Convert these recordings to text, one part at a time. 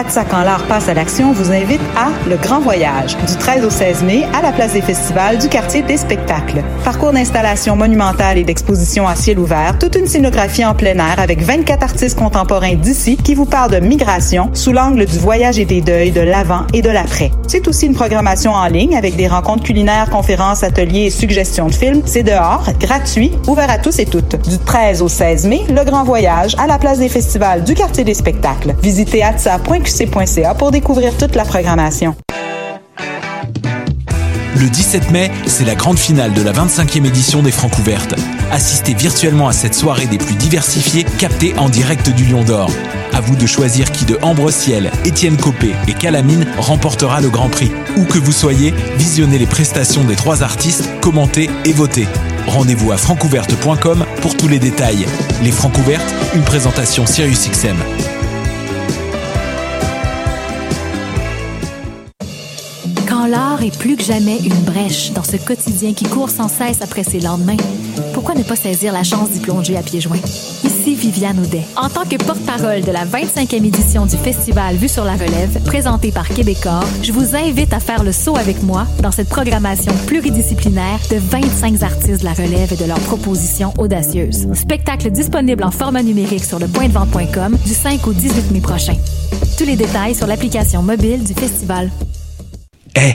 ATSA quand l'art passe à l'action vous invite à Le Grand Voyage, du 13 au 16 mai, à la place des festivals du quartier des spectacles. Parcours d'installation monumentale et d'exposition à ciel ouvert, toute une scénographie en plein air avec 24 artistes contemporains d'ici qui vous parlent de migration sous l'angle du voyage et des deuils, de l'avant et de l'après. C'est aussi une programmation en ligne avec des rencontres culinaires, conférences, ateliers et suggestions de films. C'est dehors, gratuit, ouvert à tous et toutes. Du 13 au 16 mai, Le Grand Voyage à la place des festivals du quartier des spectacles. Visitez pour découvrir toute la programmation. Le 17 mai, c'est la grande finale de la 25e édition des Francs ouvertes. Assistez virtuellement à cette soirée des plus diversifiées, captée en direct du Lion d'Or. À vous de choisir qui de Ambre Ciel, Étienne Copé et Calamine remportera le Grand Prix. Où que vous soyez, visionnez les prestations des trois artistes, commentez et votez. Rendez-vous à francouverte.com pour tous les détails. Les Francs ouvertes, une présentation SiriusXM. Quand l'art est plus que jamais une brèche dans ce quotidien qui court sans cesse après ses lendemains, pourquoi ne pas saisir la chance d'y plonger à pieds joints? Ici Viviane Audet. En tant que porte-parole de la 25e édition du festival Vue sur la relève, présenté par Québecor, je vous invite à faire le saut avec moi dans cette programmation pluridisciplinaire de 25 artistes de la relève et de leurs propositions audacieuses. Spectacle disponible en format numérique sur le du 5 au 18 mai prochain. Tous les détails sur l'application mobile du festival. Eh,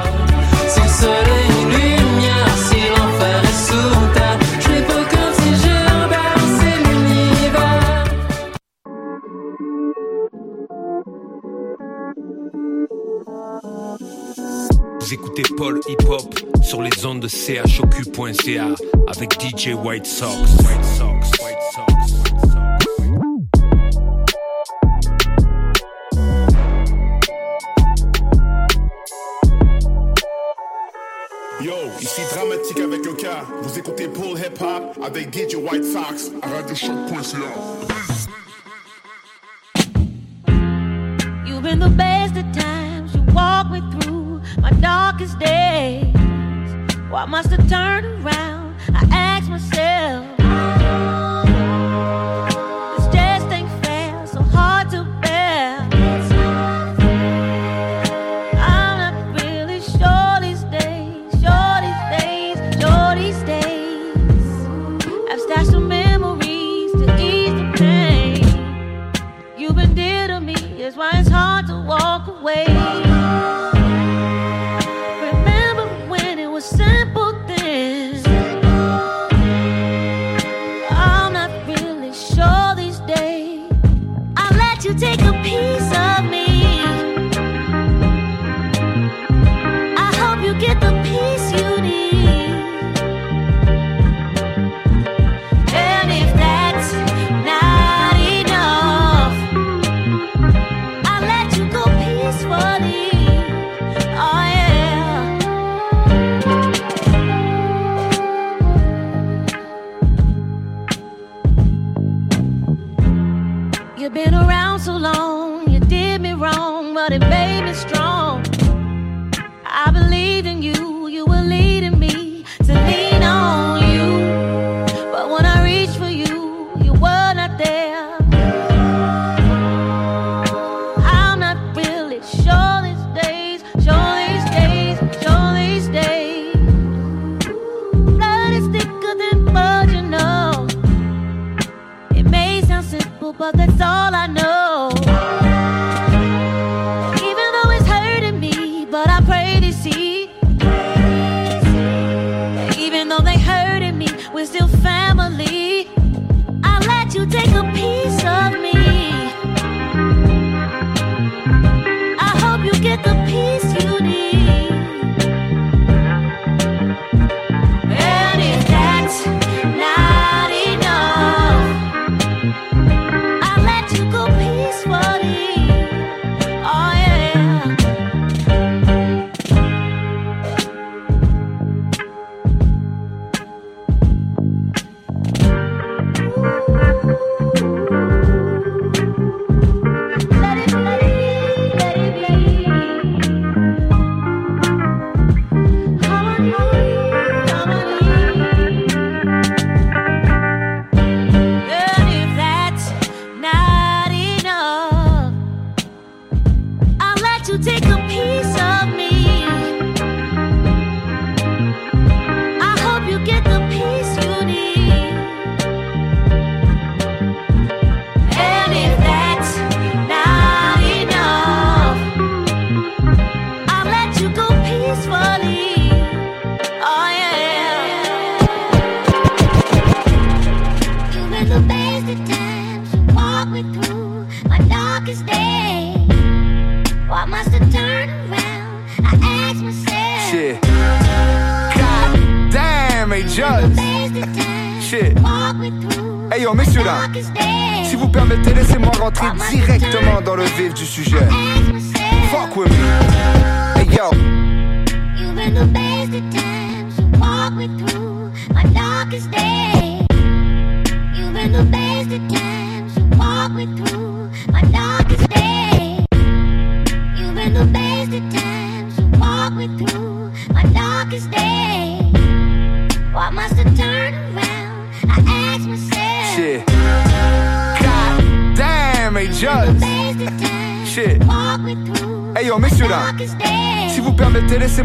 Paul Hip Hop sur les ondes de chocu.ca avec DJ White Sox. White Sox, White Sox. Yo, ici Dramatique avec le cas. Vous écoutez Paul Hip Hop avec DJ White Sox à. You've been the best of times. You walk me through my darkest days. Why must I turn around? I ask myself.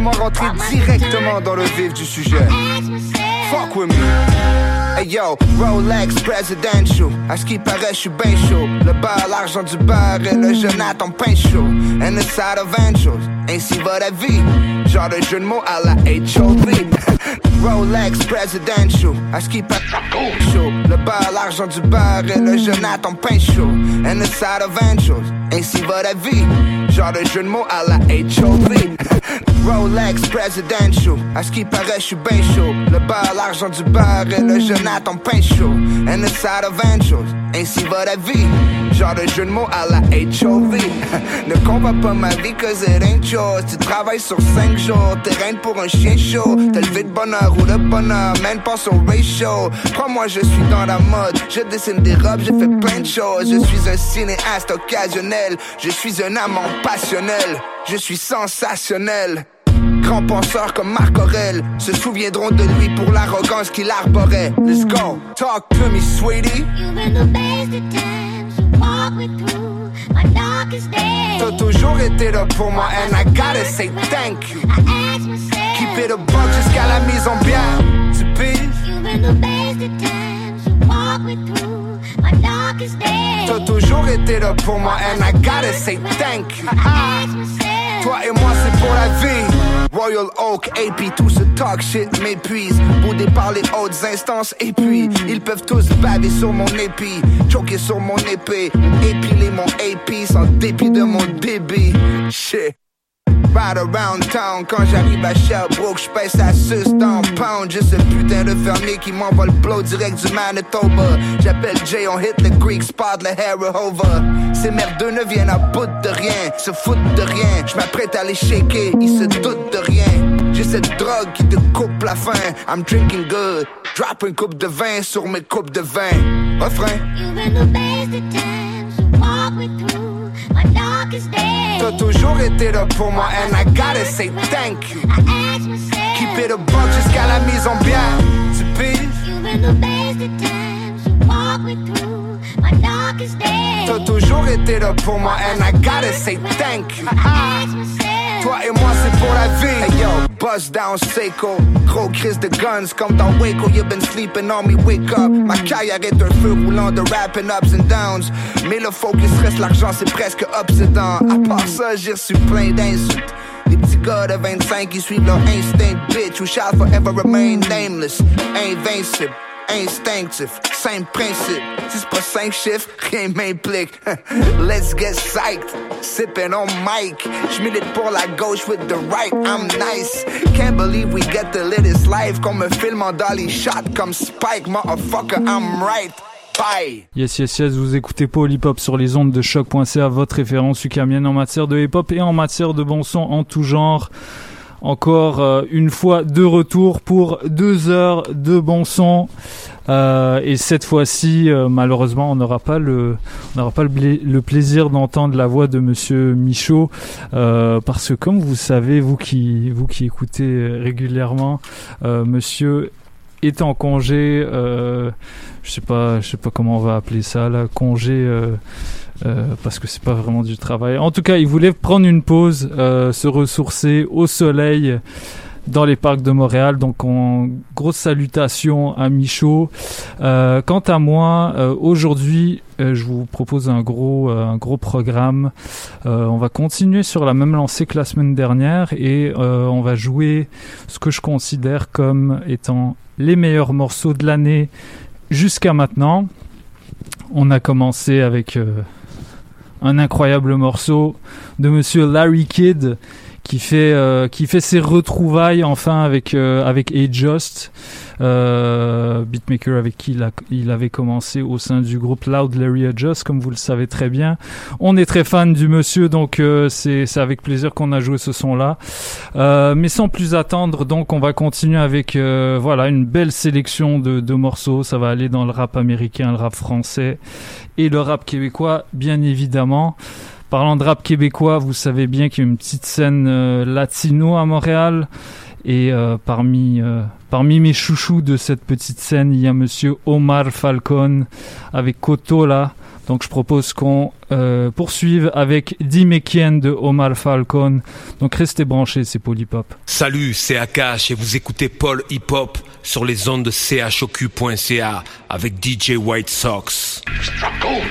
Laissez-moi rentrer directement dans le vif du sujet? Fuck with me. Hey yo, Rolex presidential. À ce qui paraît, je suis ben chaud. Le beurre, l'argent du beurre et le Jonathan pain chaud. And the side of angels. Ainsi va la vie. Genre de jeu de mots à la HOV. Rolex presidential. À ce qui paraît, chaud. Le beurre, l'argent du beurre et le Jonathan pain chaud. And the side of angels. Ainsi va la vie. Genre de jeu de mots à la HOV. Rolex presidential. À ce qui paraît, je suis ben chaud. Le beurre, l'argent du beurre et le Jonathan pain chaud. And the side of angels. Ainsi va la vie. Genre de jeu de mots à la HOV. ne combat pas ma vie, cause it ain't yours. Tu travailles sur 5 jours. T'es reine pour un chien chaud. T'as levé de bonheur ou de bonheur. Man, pense au ratio. Crois-moi, je suis dans la mode. Je dessine des robes, je fais plein de choses. Je suis un cinéaste occasionnel. Je suis un amant passionnel. Je suis sensationnel. Grand penseur comme Marc Aurel se souviendront de lui pour l'arrogance qu'il arborait. Let's go, talk to me, sweetie. You've been the best at times. You walk me through my darkest days. T'as toujours été là pour moi, and I gotta say thank you. I ask myself. Keep it a buck jusqu'à la mise en bien. Tu piges? You've been the best at times. You walk me through my darkest days. T'as toujours été là pour moi, and I gotta say thank you. I ask myself. Toi et moi, c'est pour la vie. Royal Oak, AP, tout ce talk shit m'épuise. Boudé par les hautes instances, et puis ils peuvent tous baver sur mon épi, choquer sur mon épée, épiler mon AP sans dépit de mon débit. Shit. Ride around town quand j'arrive à Sherbrooke, j'pèse à 600 pounds. J'ai ce putain de fermier qui m'envoie le blow direct du Manitoba. J'appelle Jay, on hit le Greek spot, le Harrowhover. Ces merdeux ne viennent à bout de rien, se foutent de rien. J'm'apprête à les shaker, ils se doutent de rien. J'ai cette drogue qui te coupe la faim. I'm drinking good, drop une coupe de vin sur mes coupes de vin. Refrain. You've been the best at times. T'as toujours été là pour moi, and I gotta say thank you. Keep it a buck jusqu'à la mise en bien. Tu. T'as toujours été là pour moi, and I gotta say thank you. I ask myself. Toi et moi, c'est pour la vie. Hey yo, bust down, Seiko. Gros crise de guns, comme dans Waco. You've been sleeping on me, wake up. Ma carrière est un feu roulant de rapping ups and downs. Mais le focus reste l'argent, c'est presque obsédant. À part ça, j'ai reçu plein d'insultes. Des petits gars de 25 qui suivent leur instinct, bitch, who shall forever remain nameless, ain't invincible. Instinctif, simple principe. Si c'est pas cinq chiffres, rien m'implique. Let's get psyched, sipping on mic. J'milite pour la gauche with the right, I'm nice. Can't believe we get live this life. Comme un film en dolly shot, comme Spike, motherfucker, I'm right. Bye. Yes, yes, yes, vous écoutez Paul Hip Hop sur les ondes de choc.ca, votre référence ukamienne en matière de hip hop et en matière de bon son en tout genre. Encore euh, une fois de retour pour deux heures de bon son. Euh, et cette fois-ci, euh, malheureusement, on n'aura pas le, plaisir d'entendre la voix de Monsieur Michaud, parce que comme vous savez, vous qui, écoutez régulièrement, Monsieur est en congé. Je sais sais pas comment on va appeler ça là, congé. Euh, parce que c'est pas vraiment du travail. En tout cas, il voulait prendre une pause, euh, se ressourcer au soleil dans les parcs de Montréal. Donc, en grosse salutation à Michaud. Euh, quant à moi, aujourd'hui, je vous propose un gros, un gros programme. On va continuer sur la même lancée que la semaine dernière et on va jouer ce que je considère comme étant les meilleurs morceaux de l'année jusqu'à maintenant. On a commencé avec un incroyable morceau de monsieur Larry Kidd qui fait euh, qui fait ses retrouvailles enfin avec euh, avec Just euh, beatmaker avec qui il, a, il, avait commencé au sein du groupe Loud Larry Adjust, comme vous le savez très bien. On est très fan du monsieur, donc euh, c'est avec plaisir qu'on a joué ce son-là. Euh, mais sans plus attendre, donc on va continuer avec euh, voilà une belle sélection de, de morceaux. Ça va aller dans le rap américain, le rap français et le rap québécois, bien évidemment. Parlant de rap québécois, vous savez bien qu'il y a une petite scène euh, latino à Montréal. Et euh, parmi, euh, parmi mes chouchous de cette petite scène, il y a monsieur Omar Falcon avec Koto là. Donc je propose qu'on euh, poursuive avec Dimekien de Omar Falcon. Donc restez branchés, c'est Polypop. Salut, c'est Akash et vous écoutez Paul Hip Hop sur les ondes de chocu.ca avec DJ White Sox. Struck gold,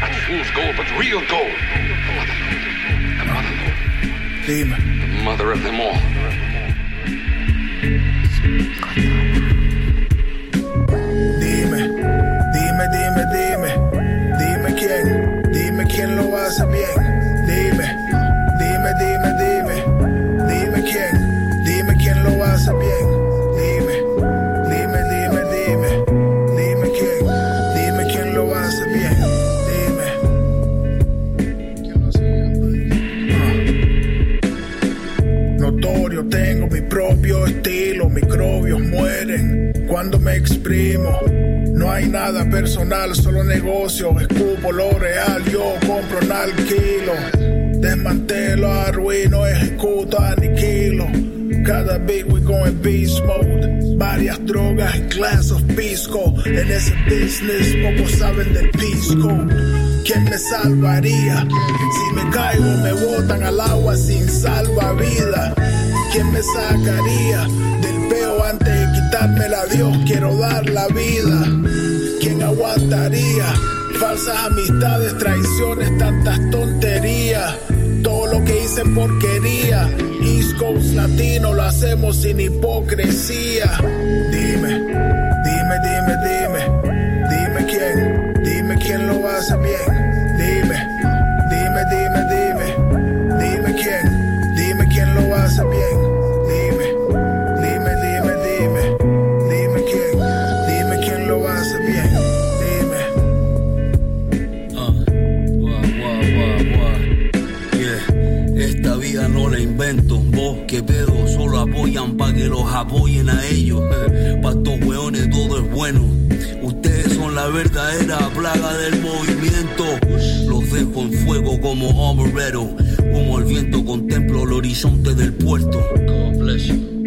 not fool's gold, but real gold. Dime. The mother of them all. Dime, dime, dime, dime, dime quién, dime quién lo hace bien. Tengo mi propio estilo, microbios mueren cuando me exprimo. No hay nada personal, solo negocio, escupo lo real, yo compro en alquilo. Desmantelo, arruino, ejecuto, aniquilo. Cada beat we going beast mode. Varias drogas y class of pisco. En ese business pocos saben del pisco. ¿Quién me salvaría? Si me caigo me botan al agua sin salvavidas. ¿Quién me sacaría del peo antes de quitármela? Dios, quiero dar la vida. ¿Quién aguantaría? Falsas amistades, traiciones, tantas tonterías. Todo lo que hice porquería. East Coast Latino lo hacemos sin hipocresía. Dime, dime, dime, dime. Quién lo hace bien. Dime, dime, dime, dime. Dime quién, dime quién lo hace bien. Dime, dime, dime, dime. Dime quién, dime quién lo hace bien. Dime. Yeah. Esta vida no la invento, vos que pedo, solo apoyan pa' que los apoyen a ellos. Pa' estos weones todo es bueno. Ustedes son la verdadera plaga del movimiento. Los dejo en fuego como Homerero. Humo al viento, contemplo el horizonte del puerto.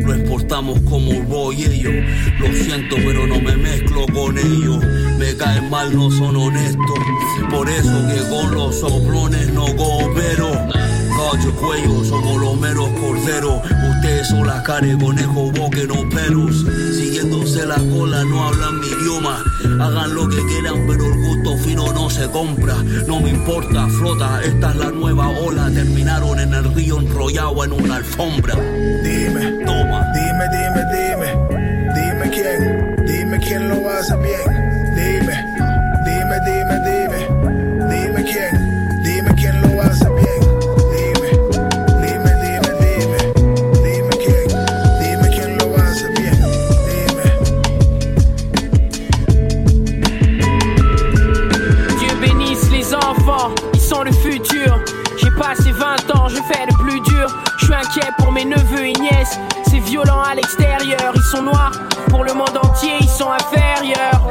Lo exportamos como Roy ellos. Lo siento, pero no me mezclo con ellos. Me caen mal, no son honestos. Por eso que con los soplones no coopero. Cacho cuello, somos los meros corderos. Ustedes son las caras, conejo, boque, no pelos. Siguiéndose la cola, no hablan mi idioma. Hagan lo que quieran, pero el gusto fino no se compra. No me importa, flota, esta es la nueva ola. Terminaron en el río enrollado en una alfombra. Dime, toma. Dime, dime, dime. Dime quién, dime quién lo hace bien. 20 ans, je fais le plus dur. Je suis inquiet pour mes neveux et nièces. C'est violent à l'extérieur, ils sont noirs. Pour le monde entier, ils sont inférieurs.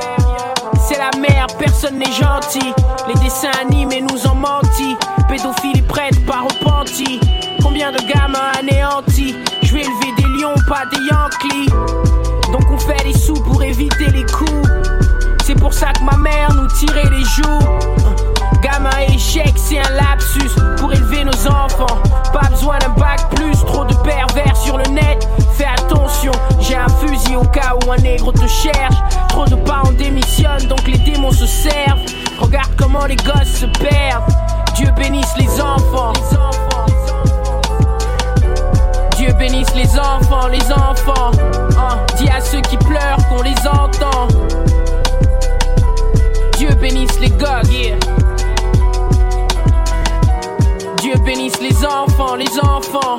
C'est la merde, personne n'est gentil. Les dessins animés nous ont menti. Pédophilie prête, pas repenti. Combien de gamins anéantis? Je vais élever des lions, pas des Yankees. Donc on fait des sous pour éviter les coups. C'est pour ça que ma mère nous tirait les joues. Gamin échec, c'est un lapsus pour élever nos enfants. Pas besoin d'un bac plus, trop de pervers sur le net. Fais attention, j'ai un fusil au cas où un nègre te cherche. Trop de parents démissionnent, donc les démons se servent. Regarde comment les gosses se perdent. Dieu bénisse les enfants. Dieu bénisse les enfants, les enfants. Hein, dis à ceux qui pleurent qu'on les entend. Dieu bénisse les gars, yeah. Dieu bénisse les enfants, les enfants.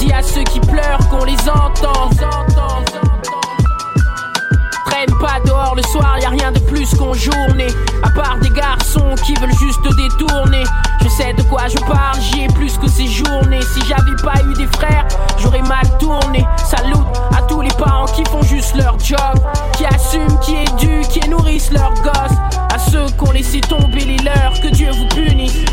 Dis à ceux qui pleurent qu'on les entend. entend. Pas dehors le soir, y a rien de plus qu'en journée. À part des garçons qui veulent juste détourner. Je sais de quoi je parle, j'y ai plus que ces journées. Si j'avais pas eu des frères, j'aurais mal tourné. Salut à tous les parents qui font juste leur job, qui assument, qui éduquent, qui nourrissent leurs gosses. À ceux qui ont laissé tomber les leurs, que Dieu vous punisse.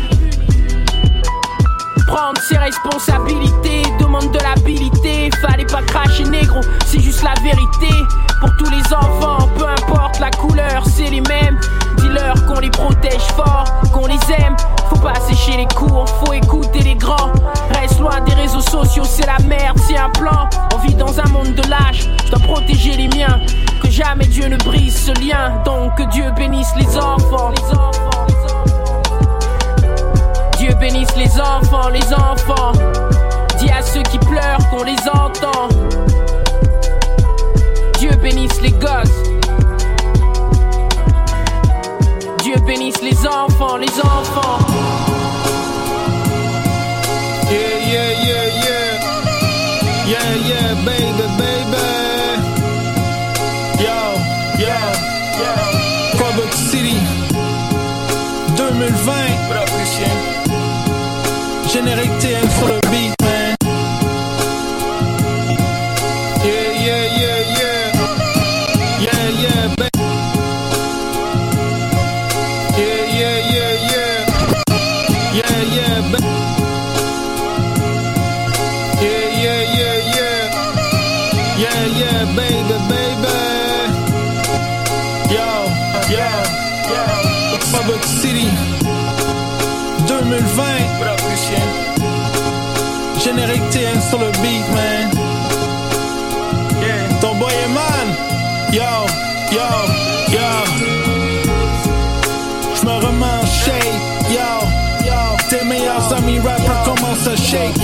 Prendre ses responsabilités demande de l'habilité. Fallait pas cracher négro, c'est juste la vérité. Pour tous les enfants, peu importe la couleur, c'est les mêmes. Dis-leur qu'on les protège fort, qu'on les aime. Faut pas sécher les cours, faut écouter les grands. Reste loin des réseaux sociaux, c'est la merde, c'est un plan. On vit dans un monde de lâches, je dois protéger les miens. Que jamais Dieu ne brise ce lien, donc que Dieu bénisse les enfants. Dieu bénisse les enfants, les enfants. Dis à ceux qui pleurent qu'on les entend. Dieu bénisse les gosses. Dieu bénisse les enfants, les enfants. Yeah, yeah, yeah, yeah. Yeah, yeah, baby, baby. Yo, yo, yo. City. 2020. Générique TM sur le beat, Générique TN sur le beat, man. Yeah. Ton boy est man. Yo, yo, yo. J'me remets en shape. Yo, yo. Tes meilleurs amis rappers commencent à shake.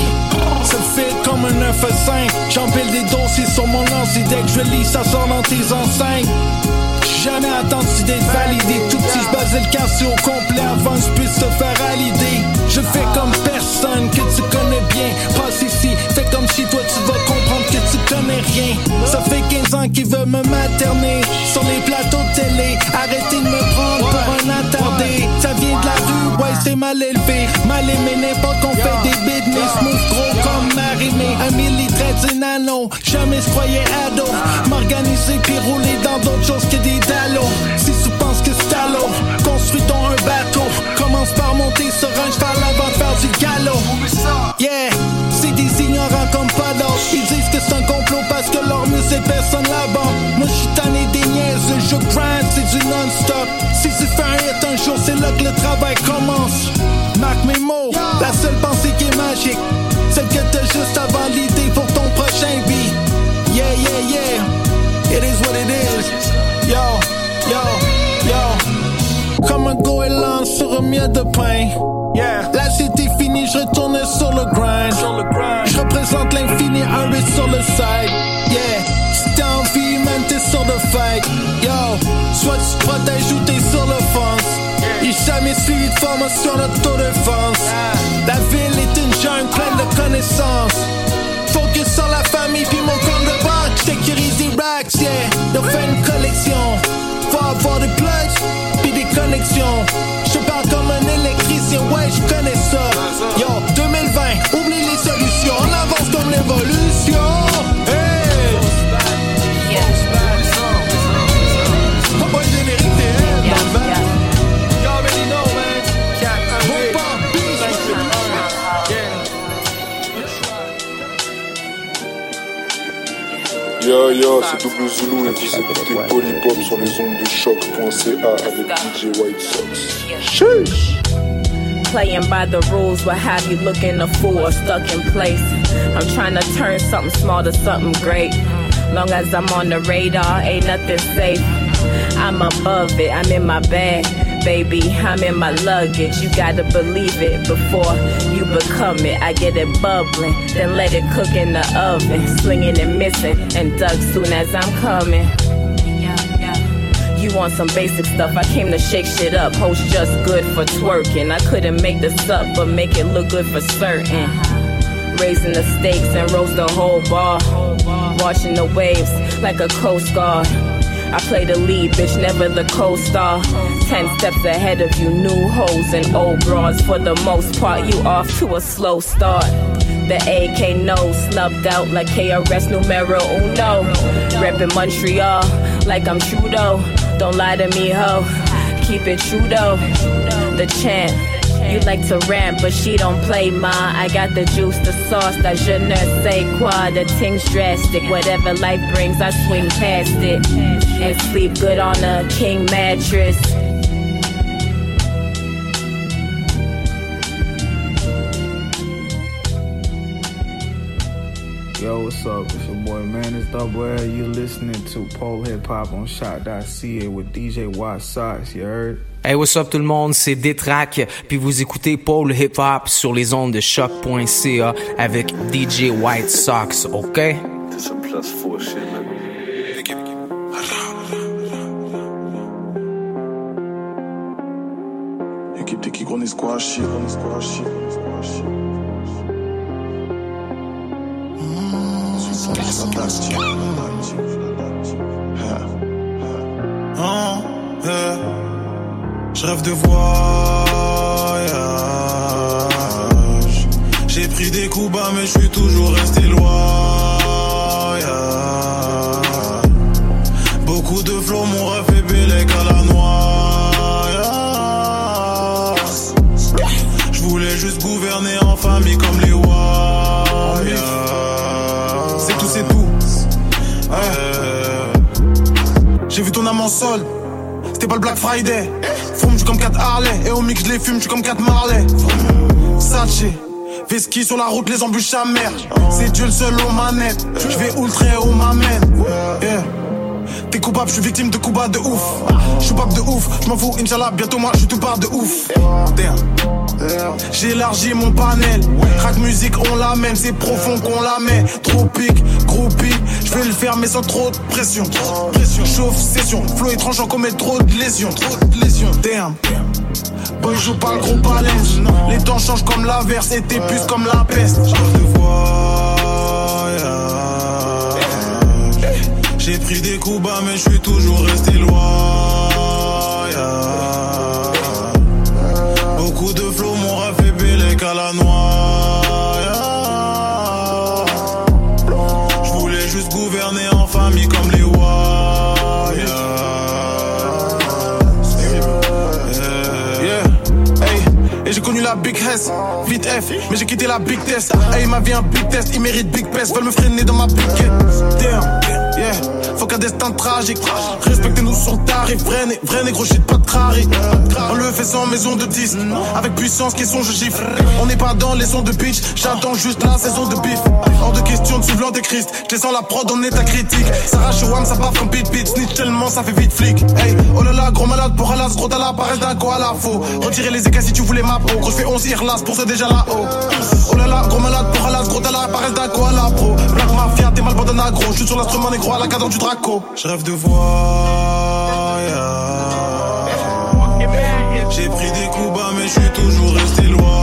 Ça fait comme un 9 à 5. J'empile des dossiers sur mon ordi. Dès que je lis, ça sort dans tes enceintes. J'ai Jamais attendu d'être validé. Tout je basais le quartier au complet avant que je puisse te faire à l'idée. Je fais comme personne que tu connais bien. Fais comme si toi tu vas comprendre que tu connais rien. Ça fait 15 ans qu'ils veulent me materner sur les plateaux de télé. Arrêtez de me prendre pour un attardé. Ça vient de la rue, ouais, c'est mal élevé. Mal aimé, n'importe qu'on fait des business. Move gros comme marimé. Un millilitre d'une anneau. Jamais je croyais ado. M'organiser puis rouler dans d'autres choses que des je grind, c'est du non-stop. Si tu fais un hit un jour, c'est là que le travail commence. Marque mes mots, la seule pensée qui est magique, celle que t'as juste avant l'idée pour ton prochain beat. Yeah, yeah, yeah, it is what it is. Yo, yo, yo. Comme un goéland sur un miel de pain. Yeah. Là c'était fini, je retourne sur le grind. Je représente l'infini, un sur le side. Yeah. Si t'as envie, man, t'es sur le fight. Soit tu te protèges ou t'es sur l'offense. J'ai jamais suivi de formation d'autodéfense. La ville est une jungle pleine de connaissances. Focus sur la famille puis mon compte de banque. Sécurise des racks, yeah. On fait une collection. Faut avoir des plugs puis des connexions. Je parle comme un électricien, ouais, je connais Yo yo, c'est Double Zulu et vous écoutez Polypop sur les ondes de choc.ca avec DJ White Sox. Sheesh! Playing by the rules will have you looking a fool or stuck in place. I'm trying to turn something small to something great. Long as I'm on the radar, ain't nothing safe. I'm above it, I'm in my bag. Baby, I'm in my luggage. You gotta believe it before you become it. I get it bubbling, then let it cook in the oven. Slinging and missing, and duck soon as I'm coming. You want some basic stuff? I came to shake shit up. Host just good for twerking. I couldn't make this up, but make it look good for certain. Raising the stakes and rose the whole bar. Watching the waves like a coast guard. I play the lead, bitch, never the co-star. Ten steps ahead of you, new hoes and old broads. For the most part, you off to a slow start. The AK no snubbed out like KRS numero uno. Reppin' Montreal like I'm Trudeau. Don't lie to me, ho. Keep it true though. The chant. You like to rant, but she don't play ma. I got the juice, the sauce, that je ne sais quoi. The thing's drastic. Whatever life brings, I swing past it. And sleep good on a king mattress. What's up? It's your boy Man, it's Double L. You listening to Pole Hip Hop on Shot.ca with DJ White Sox, you heard? Hey, what's up tout le monde, c'est Détrac, puis vous écoutez Paul Hip Hop sur les ondes de choc.ca avec DJ White Sox, ok? T'es some plus four shit, man. Équipe d'équipe, on est squash shit. Hein, euh, Je rêve de voyage. J'ai pris des coups bas, mais je suis toujours resté loyal. Beaucoup de flots m'ont refait bélec à la noix. J'ai vu ton âme en solde. C'était pas le Black Friday. Fume, j'suis comme 4 Harley. Et au mix, je les fume, j'suis comme 4 Marley. Saché. Veski sur la route, les embûches à mer. C'est Dieu le seul aux manettes. Je vais ultra où m'amène. Yeah. T'es coupable, je suis victime de coups bas de ouf. Je suis de ouf, je m'en fous, Inch'Allah, bientôt moi, je tout part de ouf. Damn. J'ai élargi mon panel. Crack musique, on l'amène, c'est profond qu'on la met. Tropique, groupie, je vais le faire, mais sans trop de pression. Pression, chauffe, session. Flow étrange, j'en commets trop de lésions. Trop de lésions. Damn. Boy, joue pas le gros balance. Les temps changent comme l'averse, et t'es plus comme la peste. J'ai pris des coups bas, mais je suis toujours resté loyal. La noix. Je voulais juste gouverner en famille comme les j'ai connu la Big Hess, vite F, mais j'ai quitté la Big Test. Hey, ma vie un Big Test, il mérite Big Pest, veulent me freiner dans ma Big Damn, yeah, qu'un destin tragique. Respectez-nous le tarif, vrai, né- vrai négro shit, pas de crari. On le fait sans maison de 10, avec puissance qui son je gifle. On n'est pas dans les sons de bitch, j'attends juste la saison de bif. Hors de question de suivre l'antéchrist, je descends la prod en état critique. Sarah Chouam, ça baffe comme beat beat, snitch tellement ça fait vite flic. Hey, oh là là, gros malade pour Alas, gros la paresse d'un quoi à la faux. Retirez les écailles si tu voulais ma peau, gros je fais 11 irlas pour ceux déjà là-haut. Oh là là, gros malade pour Alas, gros la paresse d'un quoi à la pro. Black Mafia, t'es mal bandana gros, je suis sur l'instrument négro à la cadence du Je rêve de voyage. J'ai pris des coups bas, mais je suis toujours resté loyal.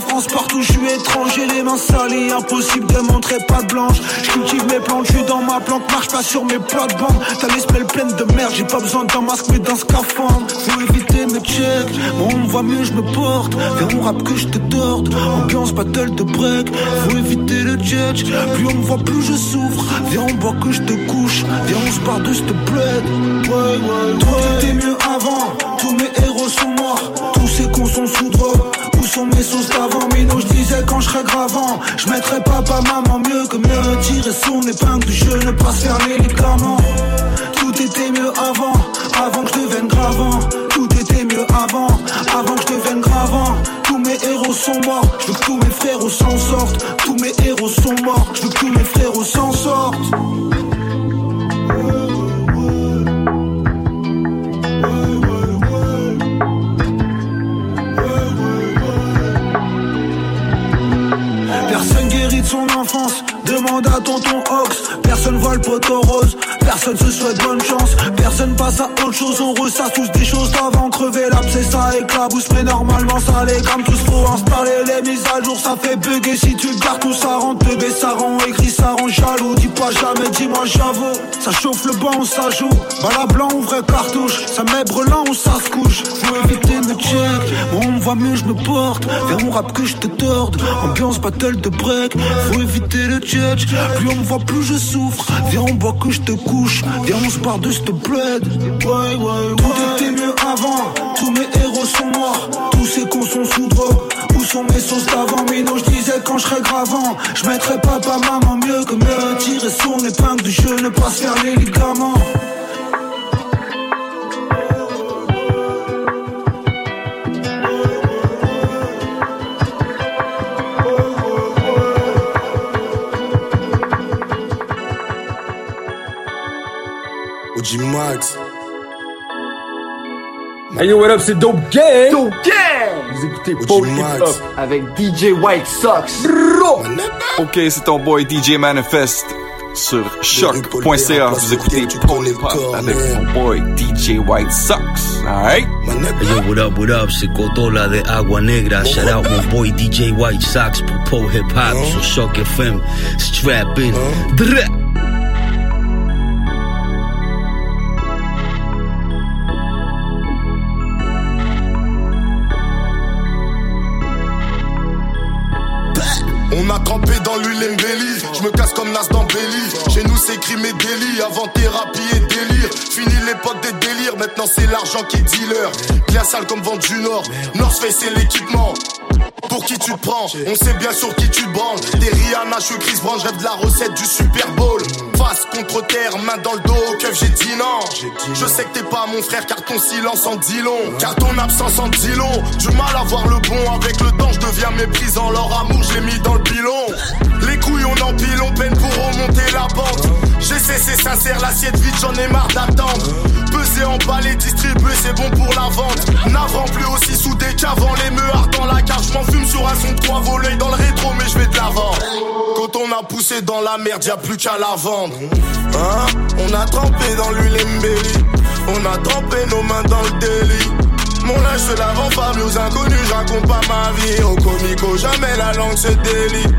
France. Partout je suis étranger, les mains salies. Impossible de montrer pas de blanche. Je cultive mes plantes, je suis dans ma plante, marche pas sur mes plates-bandes. T'as l'espèce pleine de merde, j'ai pas besoin d'un masque mais d'un scaphandre. Faut éviter mes checks, bon, on me voit mieux, je me porte. Viens, on rap que je te torde. Ambiance battle de break, faut éviter le jet. Plus on me voit, plus je souffre. Viens, on boit que je te couche. Viens, on se part de cette plaide. Ouais, ouais, Tout était mieux avant, tous mes héros sont morts. Tous ces cons sont sous drogue sont mes sauces d'avant. Mino je disais quand je serais gravant Je mettrais papa maman mieux que me retirer son épingle du jeu Ne pas se fermer les clamants Tout était mieux avant Avant que je devienne gravant. Tout était mieux avant Avant que je devienne gravant. Tous mes héros sont morts Je veux que tous mes frères s'en sortent. Tous mes héros sont morts Je veux que tous mes frères s'en sortent. photo rose Personne se souhaite bonne chance, personne passe à autre chose. On ressasse tous des choses d'avant, crever l'abcès, ça éclabousse. Mais normalement, ça les comme tous faut installer les mises à jour. Ça fait bugger si tu gardes tout ça rend bébé, ça rend écrit, ça rend jaloux. Dis pas jamais, dis-moi j'avoue. Ça chauffe le banc, ça joue. Bala blanc ou vrai cartouche, ça met brelan ou ça se couche. Faut éviter le check, on me voit mieux, je me porte. Vers mon rap que je te torde. Ambiance battle de break, faut éviter le check. Plus on me voit, plus je souffre. Viens, on boit que je te couche. On se part de bled. Ouais, ouais, ouais. Tout était mieux avant. Tous mes héros sont morts. Tous ces cons sont sous drogue. Où sont mes sauces d'avant Mino, je disais quand je serais gravant. Je mettrais papa, maman mieux que me retirer son épingle du jeu. Ne pas se faire les ligaments. OG Max. Hey yo, what up, c'est Dope Gang! Dope Gang! Vous écoutez Paul Hip Hop avec DJ White Sox. Ok, c'est ton boy DJ Manifest sur choc.ca. Vous écoutez Paul Hip Hop avec mon boy DJ White Sox. Alright? Hey yo, what up, what up? C'est Cotola de Agua Negra. Shout out my boy DJ White Sox pour Paul Hip Hop sur Choc FM. Strap in. M'a trempé dans l'huile embellie, je me casse comme Nas dans Belly. Chez nous c'est crime et délit, avant thérapie et délire. Fini l'époque des délires, maintenant c'est l'argent qui est dealer. Sale comme vent du Nord, North Face c'est l'équipement. Pour qui tu te prends? On sait bien sur qui tu te branles. Des Rihanna, je suis Chris de la recette du Super Bowl. Face contre terre, main dans le dos, keuf j'ai dit non. Je sais que t'es pas mon frère car ton silence en dit long. Car ton absence en dit long. Du mal à voir le bon avec le temps, je deviens méprisant. Leur amour, je l'ai mis dans le pilon. Les couilles on empile, on peine pour remonter la pente. J'ai cessé sincère, l'assiette vide, j'en ai marre d'attendre. Peser, emballer, distribuer, c'est bon pour la vente. N'avant plus aussi soudé qu'avant, les meurs dans la carte, je m'en fume sur un son de trois volets dans le rétro, mais je vais de l'avant. Quand on a poussé dans la merde, y a plus qu'à la Hein? On a trempé dans l'huile embellie. On a trempé nos mains dans le délit. Mon linge se lave en famille aux inconnus, je raconte pas ma vie. Au comico, jamais la langue se délie.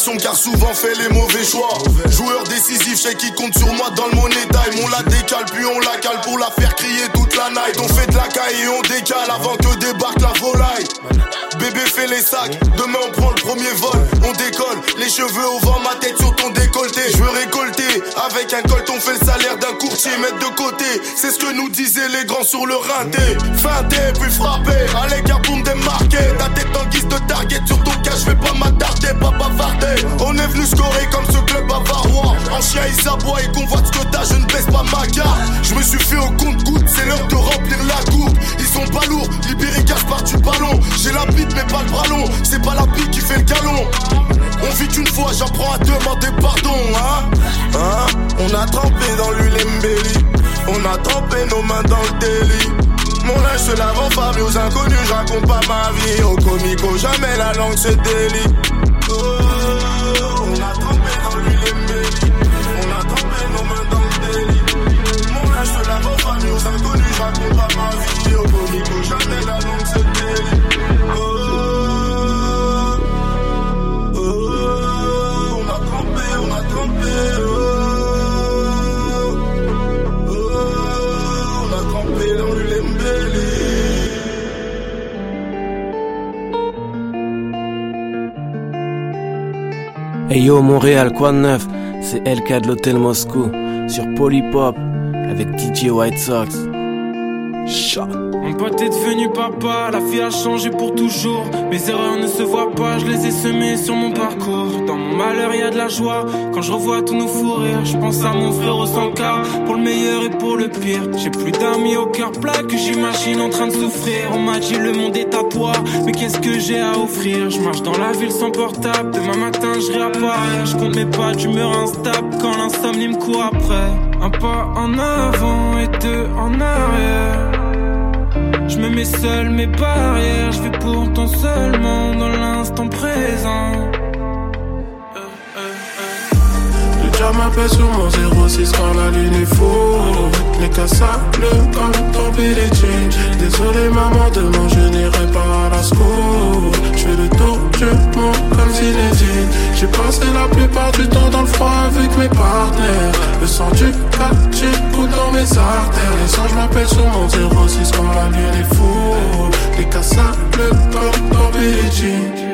Garçon car souvent fait les mauvais choix. Joueur décisif, chez qui compte sur moi dans le money. On la décale puis on la cale pour la faire crier toute la night. On fait de la caille et on décale avant que débarque la volaille. Bébé fait les sacs, demain on prend le premier vol. On décolle, les cheveux au vent, ma tête sur ton décolleté. Je veux récolter, avec un colt on fait le salaire d'un courtier. Mettre de côté, c'est ce que nous disaient les grands sur le rinté. Feinté puis frappé, à l'écart pour me démarquer. Ta tête en guise de target sur ton cas, je vais pas m'attarder, pas bavarder. On est venu scorer comme ce club bavarois. En chien il s'aboie et convoite ce que t'as, je ne baisse pas ma carte. Je me suis fait au compte-goutte, c'est l'heure de remplir la coupe. Ils sont pas lourds, libérés cache part du ballon. J'ai la bite mais pas le bras long, c'est pas la bite qui fait le galon. On vit une fois, j'apprends à demander pardon, hein, hein? On a trempé dans l'huile on a trempé nos mains dans le délit. Mon linge se lave en aux inconnus, je raconte pas ma vie. Au comico, jamais la langue se délie. Oh, Hey yo Montréal, quoi de neuf? C'est LK de l'Hôtel Moscou sur Polypop avec DJ White Sox. Mon pote est devenu papa, la fille a changé pour toujours. Mes erreurs ne se voient pas, je les ai semées sur mon parcours. Dans mon malheur, y a de la joie. Quand je revois tous nos fous rires, je pense à mon frère au 100K, pour le meilleur et pour le pire. J'ai plus d'amis au cœur plat que j'imagine en train de souffrir. On m'a dit le monde est à toi, mais qu'est-ce que j'ai à offrir? Je marche dans la ville sans portable, demain matin je réapparais. Je compte mes pas d'humeur instable quand l'insomnie me court après. Un pas en avant et deux en arrière. Je me mets seul mes barrières, je vais pourtant seulement dans l'instant présent. Le diamant m'appelle sur mon 06 quand la lune est faux. Les le comme ton Billie Jean. Désolé maman, demain je n'irai pas à la school. Je fais le tour du monde comme Zinedine. J'ai passé la plupart du temps dans le froid avec mes partenaires. Le sang du quartier coule dans mes artères. Les anges m'appellent sur mon 06 quand la lune est fou. Les le comme ton Billie Jean.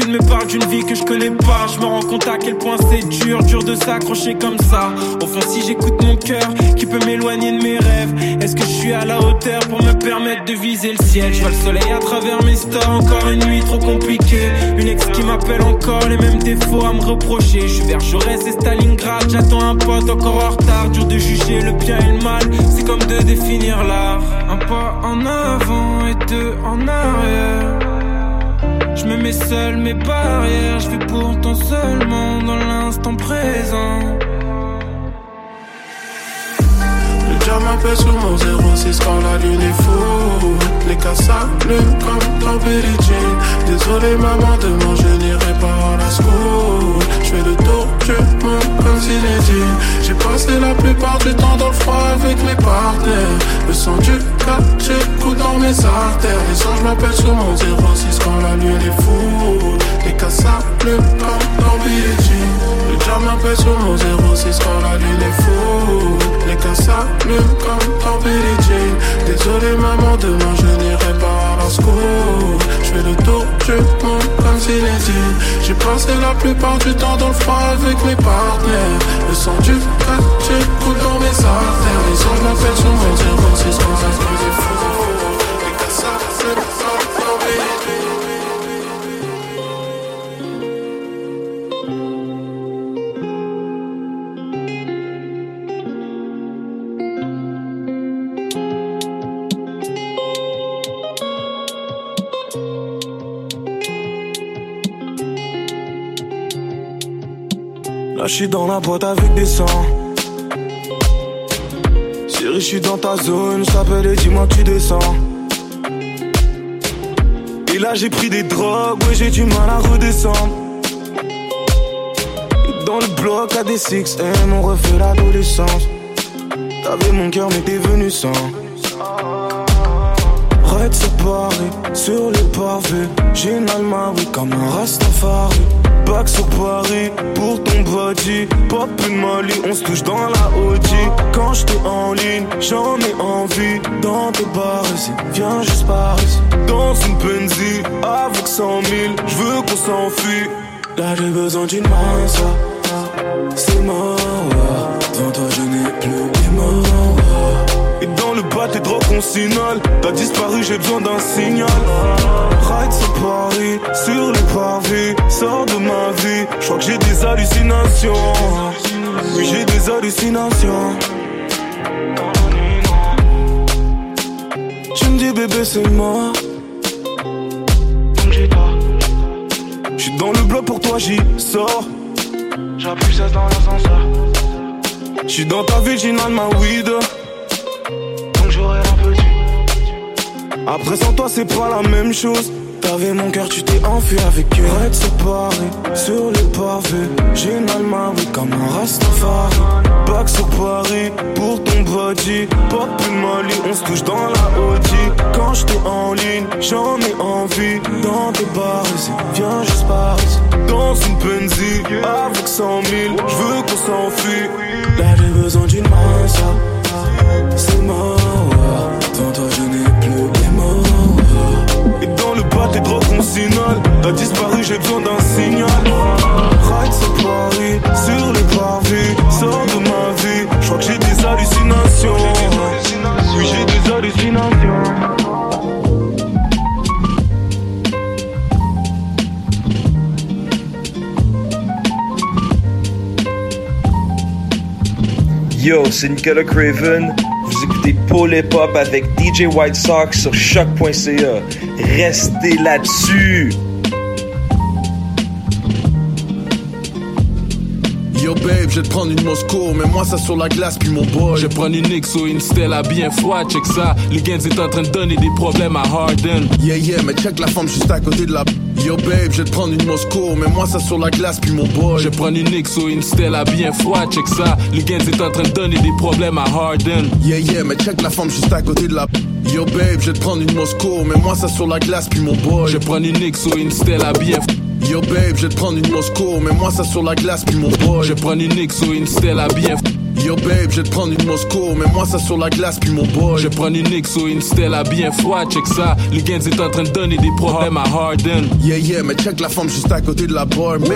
Tu me parles d'une vie que je connais pas. Je me rends compte à quel point c'est dur, dur de s'accrocher comme ça. Au fond, si j'écoute mon cœur, qui peut m'éloigner de mes rêves, est-ce que je suis à la hauteur pour me permettre de viser le ciel? Je vois le soleil à travers mes stores, encore une nuit trop compliquée. Une ex qui m'appelle encore, les mêmes défauts à me reprocher. Je suis vers Jaurès et Stalingrad, j'attends un pote encore en retard. Dur de juger le bien et le mal, c'est comme de définir l'art. Un pas en avant et deux en arrière. Me mets seul mes barrières, je vais pourtant seulement dans l'instant présent. Le diamant m'appelle sur mon 06 quand la lune est fou. Les le comme dans Billie Jean. Désolé maman, demain je n'irai pas à la school. Je fais le tour du monde comme Zinedine. J'ai passé la plupart du temps dans le froid avec mes partenaires. Le sang du quartier coule dans mes artères. Les anges m'appellent sur mon 06 quand la lune est fou. Les le comme dans Billie. Le diable m'appelle sur mon 06 quand la lune est fou. Les le comme dans. Désolé maman, demain je n'irai pas à la school. Le tour du monde comme Zinedine. J'ai passé la plupart du temps dans le froid avec mes partenaires. Le sang du quartier coule dans mes artères. Les anges m'appellent sur mon 06 quand la lune est je suis dans la boîte avec des sangs. Chérie, je suis dans ta zone, je t'appelle et dis-moi tu descends. Et là j'ai pris des drogues, ouais j'ai du mal à redescendre. dans le bloc à des 6 M, on refait l'adolescence. T'avais mon cœur mais t'es venu sans. Sur Paris, sur les pavés. J'ai une oui comme un Rastafari back sur Paris pour ton body. Pop une Mali, on se touche dans la Audi. Quand j'étais en ligne, j'en ai envie. Dans tes bars viens juste par ici. Dans une Benzi, avec 100 000, j'veux qu'on s'enfuit. Là j'ai besoin d'une main, ça. C'est mort, consignal T'as disparu j'ai besoin d'un signal Ride sur Paris Sur les pavés Sors de ma vie. Je crois que j'ai des hallucinations. Oui j'ai des hallucinations. Tu me dis bébé c'est moi J'suis dans le bloc pour toi j'y sors. J'appuie ça dans l'ascenseur. J'suis dans ta ville j'ai ma weed après sans toi c'est pas la même chose. T'avais mon cœur, tu t'es enfui avec eux. Arrête sur Paris, sur les pavés. J'ai une oui comme un Rastafari. Back sur Paris, pour ton body. Pop une Mali, on se touche dans la Audi. Quand j'étais en ligne, j'en ai envie. Dans tes bars viens juste par Dans une Benzie, avec 100 000 J'veux qu'on s'enfuit. Là j'ai besoin d'une main, ça. C'est mort, Dans toi signal a disparu, j'ai besoin d'un signal. Ride c'est Paris, sur le parvis, sors de ma vie. Je crois que j'ai des hallucinations. Oui, j'ai des hallucinations. Yo, c'est Nicolas Craven Hip Hop avec DJ White Sox sur choc.ca. Restez là-dessus. Yo babe, je vais te prendre une Moscow, mais moi ça sur la glace puis mon boy. Je vais prendre une XO, une Stella bien froide, check ça. Le Gens est en train de donner des problèmes à Harden. Yeah yeah, mais check la femme juste à côté de la. Yo babe, je vais te prendre une Moscow, mais moi ça sur la glace puis mon boy. Je vais prendre une XO, une Stella bien froide, check ça. Le Gens est en train de donner des problèmes à Harden. Yeah yeah, mais check la femme juste à côté de la. Yo babe, je vais te prendre une Moscow, mais moi ça sur la glace puis mon boy. Je vais prendre une XO, une Stella bien Yo babe, je vais te prendre une Moscow, mais moi ça sur la glace puis mon boy. Je vais prendre une XO, une Stella bien Yo babe, je te prendre une Moscow, mais moi ça sur la glace puis mon boy. Je prendre une XO, une Stella bien froide, check ça. Le Gens est en train de donner des problèmes à Harden. Yeah yeah, mais check la femme juste à côté de la bar, man.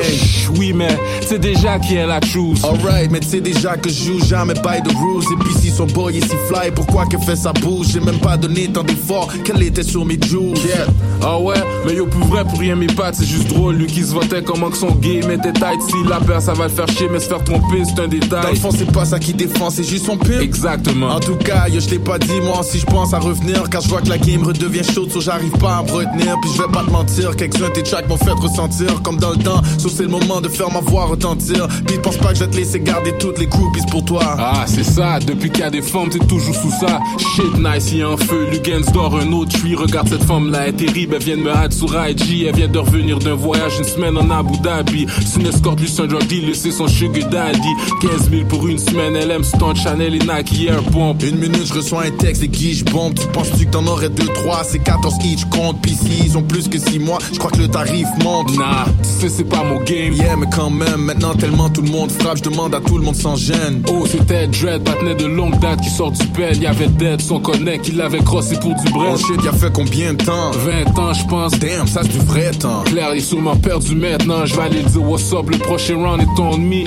Oui, mais c'est déjà qui est la choose. Alright, mais sais déjà que je joue jamais by the rules. Et puis si son boy est si fly, pourquoi qu'elle fait sa bouche? J'ai même pas donné tant d'efforts qu'elle était sur mes jewels. Yeah. Ah ouais, mais yo, pour vrai, pour rien, mes pattes, c'est juste drôle. Lui qui se votait comment que son game était tight. Si la peur, ça va le faire chier, mais se faire tromper, c'est un détail. Dans le fond, c'est pas ça qui défend, c'est juste son pire. Exactement. En tout cas, yo, je t'ai pas dit, moi, si je pense à revenir, car je vois que la game redevient chaude, so j'arrive pas à me retenir. Puis je vais pas te mentir, quelques-uns tes tracks m'ont fait ressentir comme dans le temps. Sauf c'est le moment de faire ma voix retentir. Puis pense pas que je vais te laisser garder toutes les groupies pour toi. Ah, c'est ça, depuis qu'il y a des femmes, t'es toujours sous ça. Shit, nice, y a un feu, Lugens dort un autre. J'suis, regarde cette femme-là, elle est terrible, elle vient de me hâte sur IG. Elle vient de revenir d'un voyage une semaine en Abu Dhabi. C'est une escorte, lui, c'est un drug deal, c'est son sugar daddy. 15 000 pour une semaine, elle aime Stone Chanel et Nike Air Pump. Une minute, je reçois un texte et qui je bombe. Tu penses-tu que t'en aurais 2-3 C'est 14 each compte. Pis si ils ont plus que 6 mois, je crois que le tarif monte. Nah, tu sais, c'est pas mon game. Yeah, mais quand même, maintenant tellement tout le monde frappe, je demande à tout le monde sans gêne. Oh, c'était Dread, patinet de longue date qui sort du pen. Y'avait Dead, son connect, qui l'avait crossé pour du bread. Oh shit, y'a fait combien de temps? 20 ans, je pense. Damn, ça c'est du vrai temps. Claire, il est sûrement perdu maintenant. Je vais aller dire what's up, le prochain round est on me.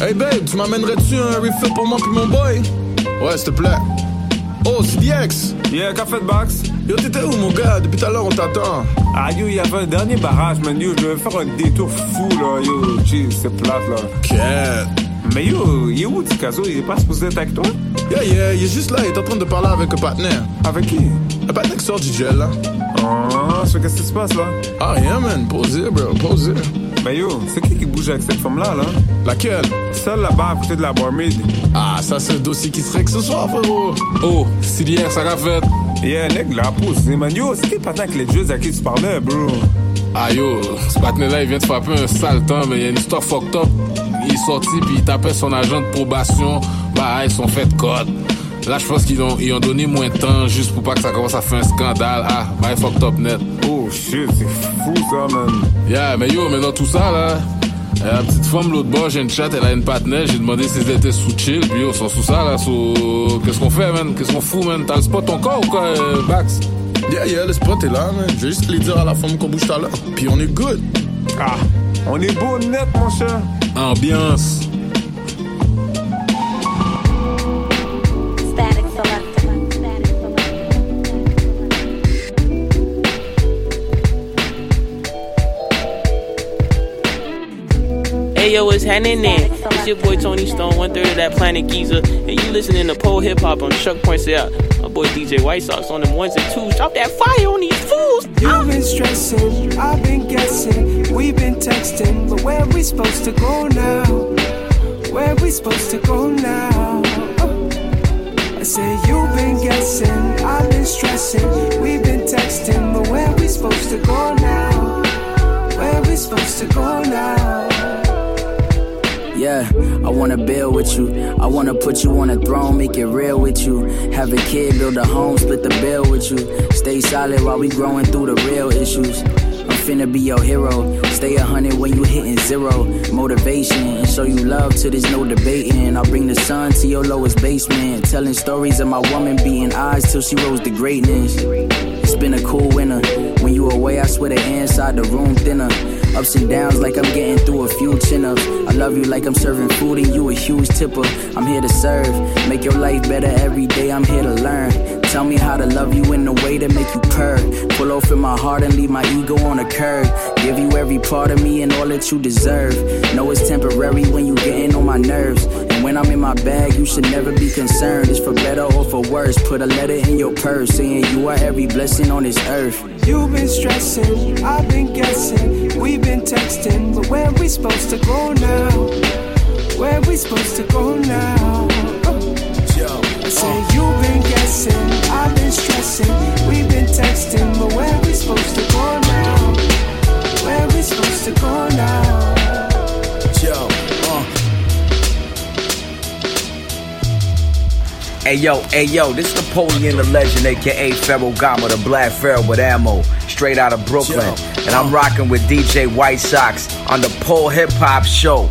Hey babe, tu m'amènerais-tu un refill pour moi puis mon boy? Ouais, s'il te plaît. Oh, c'est DX. Yeah, café de box. Yo, t'étais où, mon gars? Depuis tout à l'heure, on t'attend. Ah, yo, il y avait un dernier barrage, man. Yo, je devais faire un détour fou, là. Yo, jeez, c'est plate, là. Cat. Mais yo, il est où, Tikazo Il est pas supposé être avec toi? Yeah, yeah, il est juste là. Il est en train de parler avec un partenaire. Avec qui? Un partenaire qui sort du gel, là. Ah, so qu'est-ce qui se passe, là? Ah, rien, man. Posez, bro. Posez. Mais yo, c'est qui qui bouge avec cette femme-là, là? Laquelle? Celle là-bas à côté de la barmaid. Ah, ça, c'est un dossier qui serait que ce soir, frérot. Oh, c'est d'hier, ça fait. Yeah, nègre, la pousse. Man, yo, c'est qui le avec les jeux à qui tu parlais, bro? Ah yo, ce partenaire-là, il vient de frapper un sale temps, mais il y a une histoire fucked up. Il est sorti, puis il tapait son agent de probation. Bah, ils sont fait de code. Là, je pense qu'ils ont, ils ont donné moins de temps juste pour pas que ça commence à faire un scandale. Ah, bah, fucked up net. Shit, c'est fou ça, man. Yeah, mais yo, mais dans tout ça, là, la petite femme l'autre bord, j'ai une chat, elle a une partenaire, j'ai demandé si elle était sous chill, puis yo, ils sont sous ça, là, sous... Qu'est-ce qu'on fait, man? Qu'est-ce qu'on fout, man? T'as le spot encore ou quoi, euh, Bax? Yeah, yeah, le spot est là, man. Je vais juste les dire à la femme qu'on bouge tout à l'heure. Puis on est good. Ah, on est beau net, mon cher. Ambiance. Yo, what's happening there? It's your boy Tony Stone, one third of that Planet Giza, and you listening to Pole Hip Hop on Chuck Points Out. My boy DJ White Sox on them ones and twos. Drop that fire on these fools. You've been stressing, I've been guessing, we've been texting, but where we supposed to go now? Where we supposed to go now? I say you've been guessing, I've been stressing, we've been texting, but where we supposed to go now? Where we supposed to go now? Yeah, I wanna build with you. I wanna put you on a throne, make it real with you. Have a kid, build a home, split the bill with you. Stay solid while we growing through the real issues. I'm finna be your hero. Stay a hundred when you hitting zero. Motivation and show you love till there's no debating. I'll bring the sun to your lowest basement. Telling stories of my woman beating eyes till she rose to greatness. It's been a cool winter. When you away, I swear the inside the room thinner. Ups and downs like I'm getting through a few chin ups. I love you like I'm serving food and you a huge tipper. I'm here to serve, make your life better every day. I'm here to learn. Tell me how to love you in a way to make you purr. Pull off in my heart and leave my ego on a curb. Give you every part of me and all that you deserve. Know it's temporary when you getting on my nerves. And when I'm in my bag, you should never be concerned. It's for better or for worse. Put a letter in your purse saying you are every blessing on this earth. You've been stressing, I've been guessing. We've been texting, but where we supposed to go now? Where we supposed to go now? I say you've been guessing, I've been stressing. We've been texting, but where we supposed to go now? Where we supposed to go now? Yo, uh. Hey yo, hey yo, this is Napoleon the Legend, aka Pharaoh Gama, the Black Pharaoh with ammo, straight out of Brooklyn. And I'm rocking with DJ White Sox on the Pole Hip Hop Show.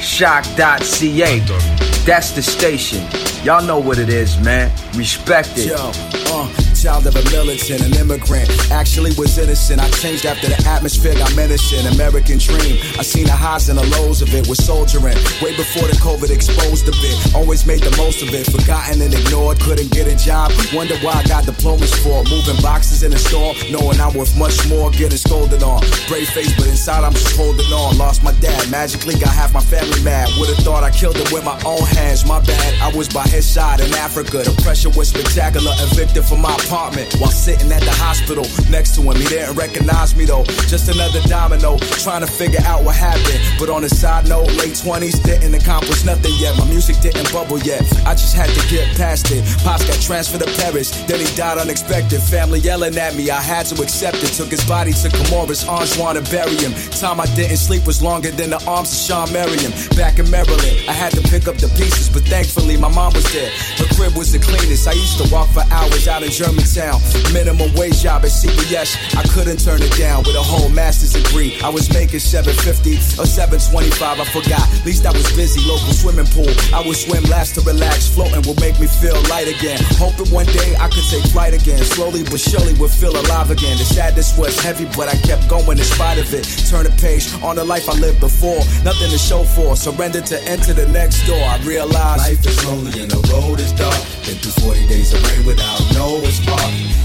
Shock.ca. That's the station. Y'all know what it is, man. Respect it. Yo, uh, child of a militant, an immigrant. Actually was innocent. I changed after the atmosphere got menacing. American dream. I seen the highs and the lows of it. Was soldiering way before the COVID exposed a bit. Always made the most of it. Forgotten and ignored. Couldn't get a job. Wonder why I got diplomas for. Moving boxes in the store. Knowing I'm worth much more. Getting scolded on. Brave face, but inside I'm just holding on. Lost my dad. Magically got half my family mad. Would've thought I killed him with my own hands. My bad. I was by his side in Africa. The pressure was spectacular. Evicted from my apartment while sitting at the hospital next to him. He didn't recognize me though. Just another domino. Trying to figure out what happened. But on a side note, late 20s didn't accomplish nothing yet. My music didn't bubble yet. I just had to get past it. Pops got transferred to Paris. Then he died unexpected. Family yelling at me. I had to accept it. Took his body to Comoros, Anjouan to bury him. Time I didn't sleep was longer than the arms of Sean Merriam. Back in Maryland, I had to pick up the pieces, but thankfully my mom was there. Her crib was the cleanest. I used to walk for hours out in Germantown. Minimum wage job at CBS. I couldn't turn it down with a whole master's degree. I was making 750 or 725. I forgot. At least I was busy. Local swimming pool. I would swim last to relax. Floating will make me feel light again. Hoping one day I could take flight again. Slowly but surely would feel alive again. The sadness was heavy, but I kept going in spite of it. Turn a page on the life I lived before. Nothing to show for. Surrender to enter the next door. I realized life is lonely and the road is dark. Been through 40 days of rain without no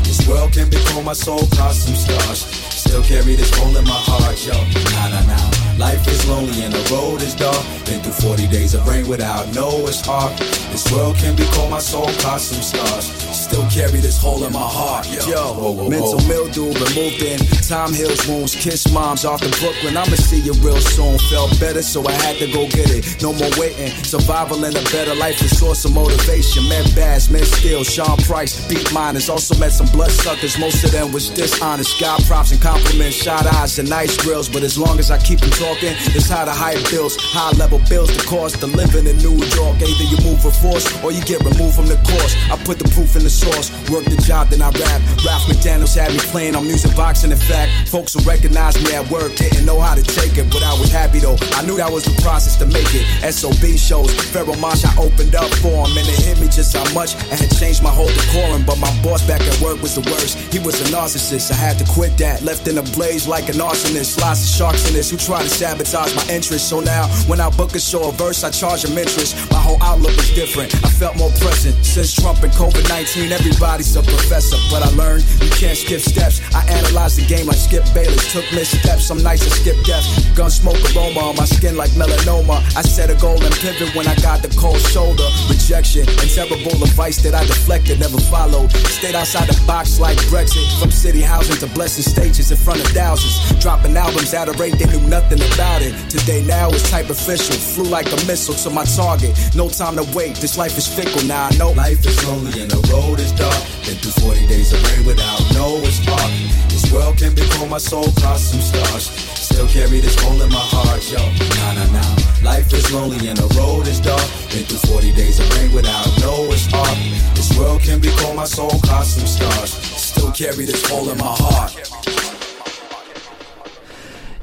This world can be cold, my soul caused some scars. Still carry this hole in my heart, yo. Nah, nah, nah. Life is lonely and the road is dark. Been through 40 days of rain without no it's hard. This world can be cold, my soul caused some scars. Still carry this hole in my heart, yo. Yo, Whoa, whoa, mental whoa. mildew removed in. Time heals wounds, kiss moms off in Brooklyn. I'ma see you real soon. Felt better, so I had to go get it. No more waiting. Survival and a better life is source of motivation. Met Bass, met Steel, Sean Price, beat miners. Also met some bloodsuckers. Most of them was dishonest. God props and compliments, shot eyes and nice grills. But as long as I keep them talking, it's how to high bills, high level bills, the cost of living in New York. Either you move for force or you get removed from the course. I put the proof in the source. Work the job, then I rap. Ralph McDaniels had me playing on music boxing. In fact, folks who recognize me at work didn't know how to take it, but I was happy though. I knew that was the process to make it. SOB shows, Pharaoh Marsh, I opened up for him, and it hit me just how much I had changed my whole decorum. But my boss back at work was the worst. He was a narcissist. I had to quit that. Left in a blaze like an arsonist. Lots of sharks in this who try to sabotage my interest. So now, when I book a show or verse, I charge them interest. My whole outlook was different. I felt more present. Since Trump and COVID 19, everybody's a professor. But I learned you can't skip steps. I analyzed the game like Skip Bayless. Took missteps. Some nights I skip death. Gun smoke aroma on my skin like melanoma. I set a goal and pivot when I got the cold shoulder. Rejection and terrible advice that I deflected, never followed. Stayed outside the box like Brexit. From city housing to blessing stages in front of thousands. Dropping albums at a rate they knew nothing about it. Today now is type official. Flew like a missile to my target. No time to wait. This life is fickle now. I know life is lonely and the road is dark. Been through 40 days of rain without no spark. This world can be cold, my soul caused some scars. Still carry this hole in my heart, yo. Nah, nah, nah. Life is lonely and the road is dark. Been through 40 days of rain without no spark. This world can be cold, my soul caused some scars. Still carry this hole in my heart.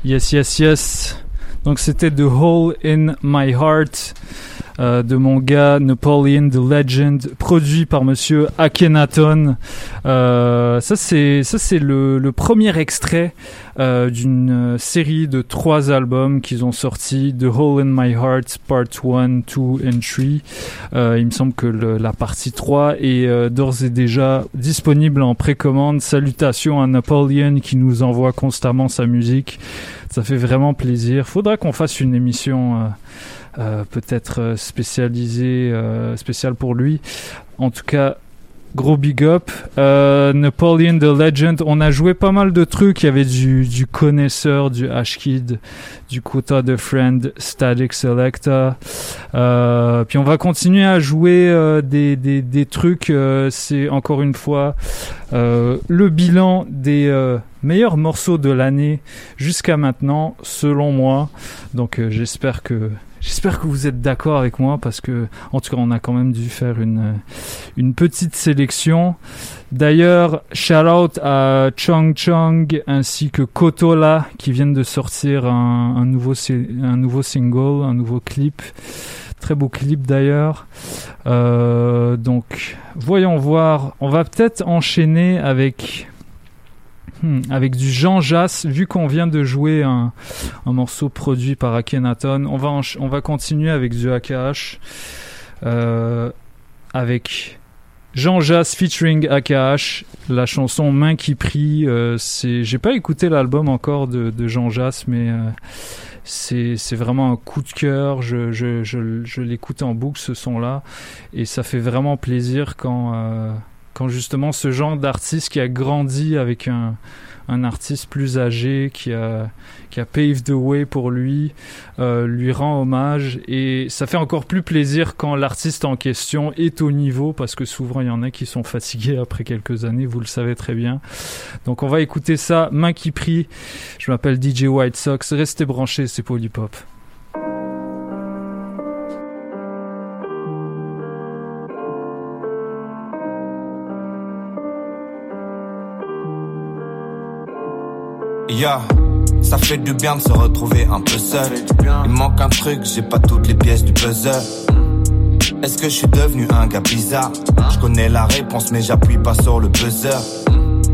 Yes, yes, yes. Donc c'était The Hole in My Heart. Euh, de mon gars Napoleon the Legend, produit par monsieur Akhenaton. Euh, ça c'est ça c'est le, le, premier extrait euh, d'une série de trois albums qu'ils ont sortis, The Hole in My Heart Part 1, 2 and 3. il me semble que la partie 3 est d'ores et déjà disponible en précommande. Salutations à Napoleon qui nous envoie constamment sa musique. Ça fait vraiment plaisir. Faudra qu'on fasse une émission euh, peut-être euh, spécialisé, euh, spécial pour lui. En tout cas, gros big up. Napoleon the Legend, on a joué pas mal de trucs. Il y avait du, du connaisseur, du Ashkid, du Quota de Friend, Static Selecta. puis on va continuer à jouer des, des, des, trucs. C'est encore une fois le bilan des meilleurs morceaux de l'année jusqu'à maintenant, selon moi. Donc j'espère que J'espère que vous êtes d'accord avec moi parce que, en tout cas, on a quand même dû faire une, une petite sélection. D'ailleurs, shout out à Chong Chong ainsi que Kotola qui viennent de sortir un, un, nouveau, un nouveau single, un nouveau clip. Très beau clip d'ailleurs. Euh, donc, voyons voir. On va peut-être enchaîner avec Hmm, avec du Jean Jass, vu qu'on vient de jouer un, un, morceau produit par Akhenaton, on va, on va continuer avec du AKH, euh, avec Jean Jass featuring AKH, la chanson Main qui prie. Euh, c'est, j'ai pas écouté l'album encore de, Jean Jass, mais euh, c'est, c'est vraiment un coup de cœur. Je, je, je, je l'écoute en boucle ce son-là, et ça fait vraiment plaisir quand euh, quand justement ce genre d'artiste qui a grandi avec un, un artiste plus âgé qui a, qui a paved the way pour lui, euh, lui rend hommage et ça fait encore plus plaisir quand l'artiste en question est au niveau parce que souvent il y en a qui sont fatigués après quelques années, vous le savez très bien. Donc on va écouter ça, main qui prie. Je m'appelle DJ White Sox, restez branchés, c'est Polypop. Yeah. Ça fait du bien de se retrouver un peu seul. Il manque un truc, j'ai pas toutes les pièces du puzzle. Est-ce que je suis devenu un gars bizarre? Je connais la réponse mais j'appuie pas sur le buzzer.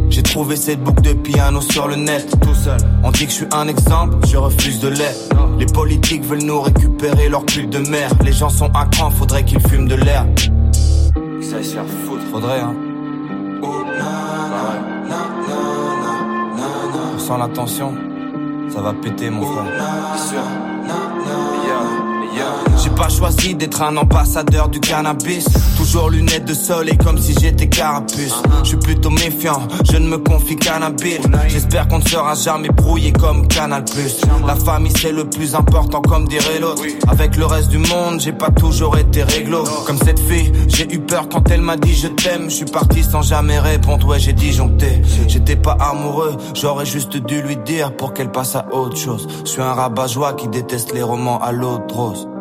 J'ai trouvé cette boucle de piano sur le net, tout seul. On dit que je suis un exemple, je refuse de l'être. Les politiques veulent nous récupérer leur pute de mer. Les gens sont à cran, faudrait qu'ils fument de l'air. Ça se faire foutre, faudrait hein. Sans l'attention, ça va péter mon frère. Pas choisi d'être un ambassadeur du cannabis. Toujours lunettes de soleil comme si j'étais carapuce. Je suis plutôt méfiant, je ne me confie qu'à J'espère qu'on ne sera jamais brouillé comme Canal La famille c'est le plus important comme dirait l'autre. Avec le reste du monde, j'ai pas toujours été réglo. Comme cette fille, j'ai eu peur quand elle m'a dit je t'aime. Je suis parti sans jamais répondre, ouais j'ai disjoncté. J'étais pas amoureux, j'aurais juste dû lui dire pour qu'elle passe à autre chose. Je suis un rabat-joie qui déteste les romans à l'autre rose.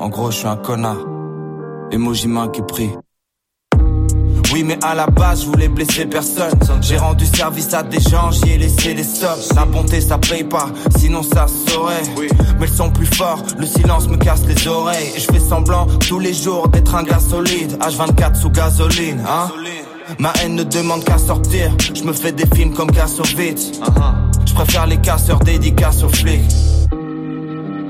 En gros, je suis un connard. Emoji main qui prie. Oui, mais à la base, je voulais blesser personne. J'ai rendu service à des gens, j'y ai laissé des sommes. La bonté, ça paye pas, sinon ça saurait. Mais le son plus fort, le silence me casse les oreilles. Et je fais semblant tous les jours d'être un gars solide. H24 sous gasoline, hein. Ma haine ne demande qu'à sortir. Je me fais des films comme Kassovitz. Je préfère les casseurs dédicaces aux flics.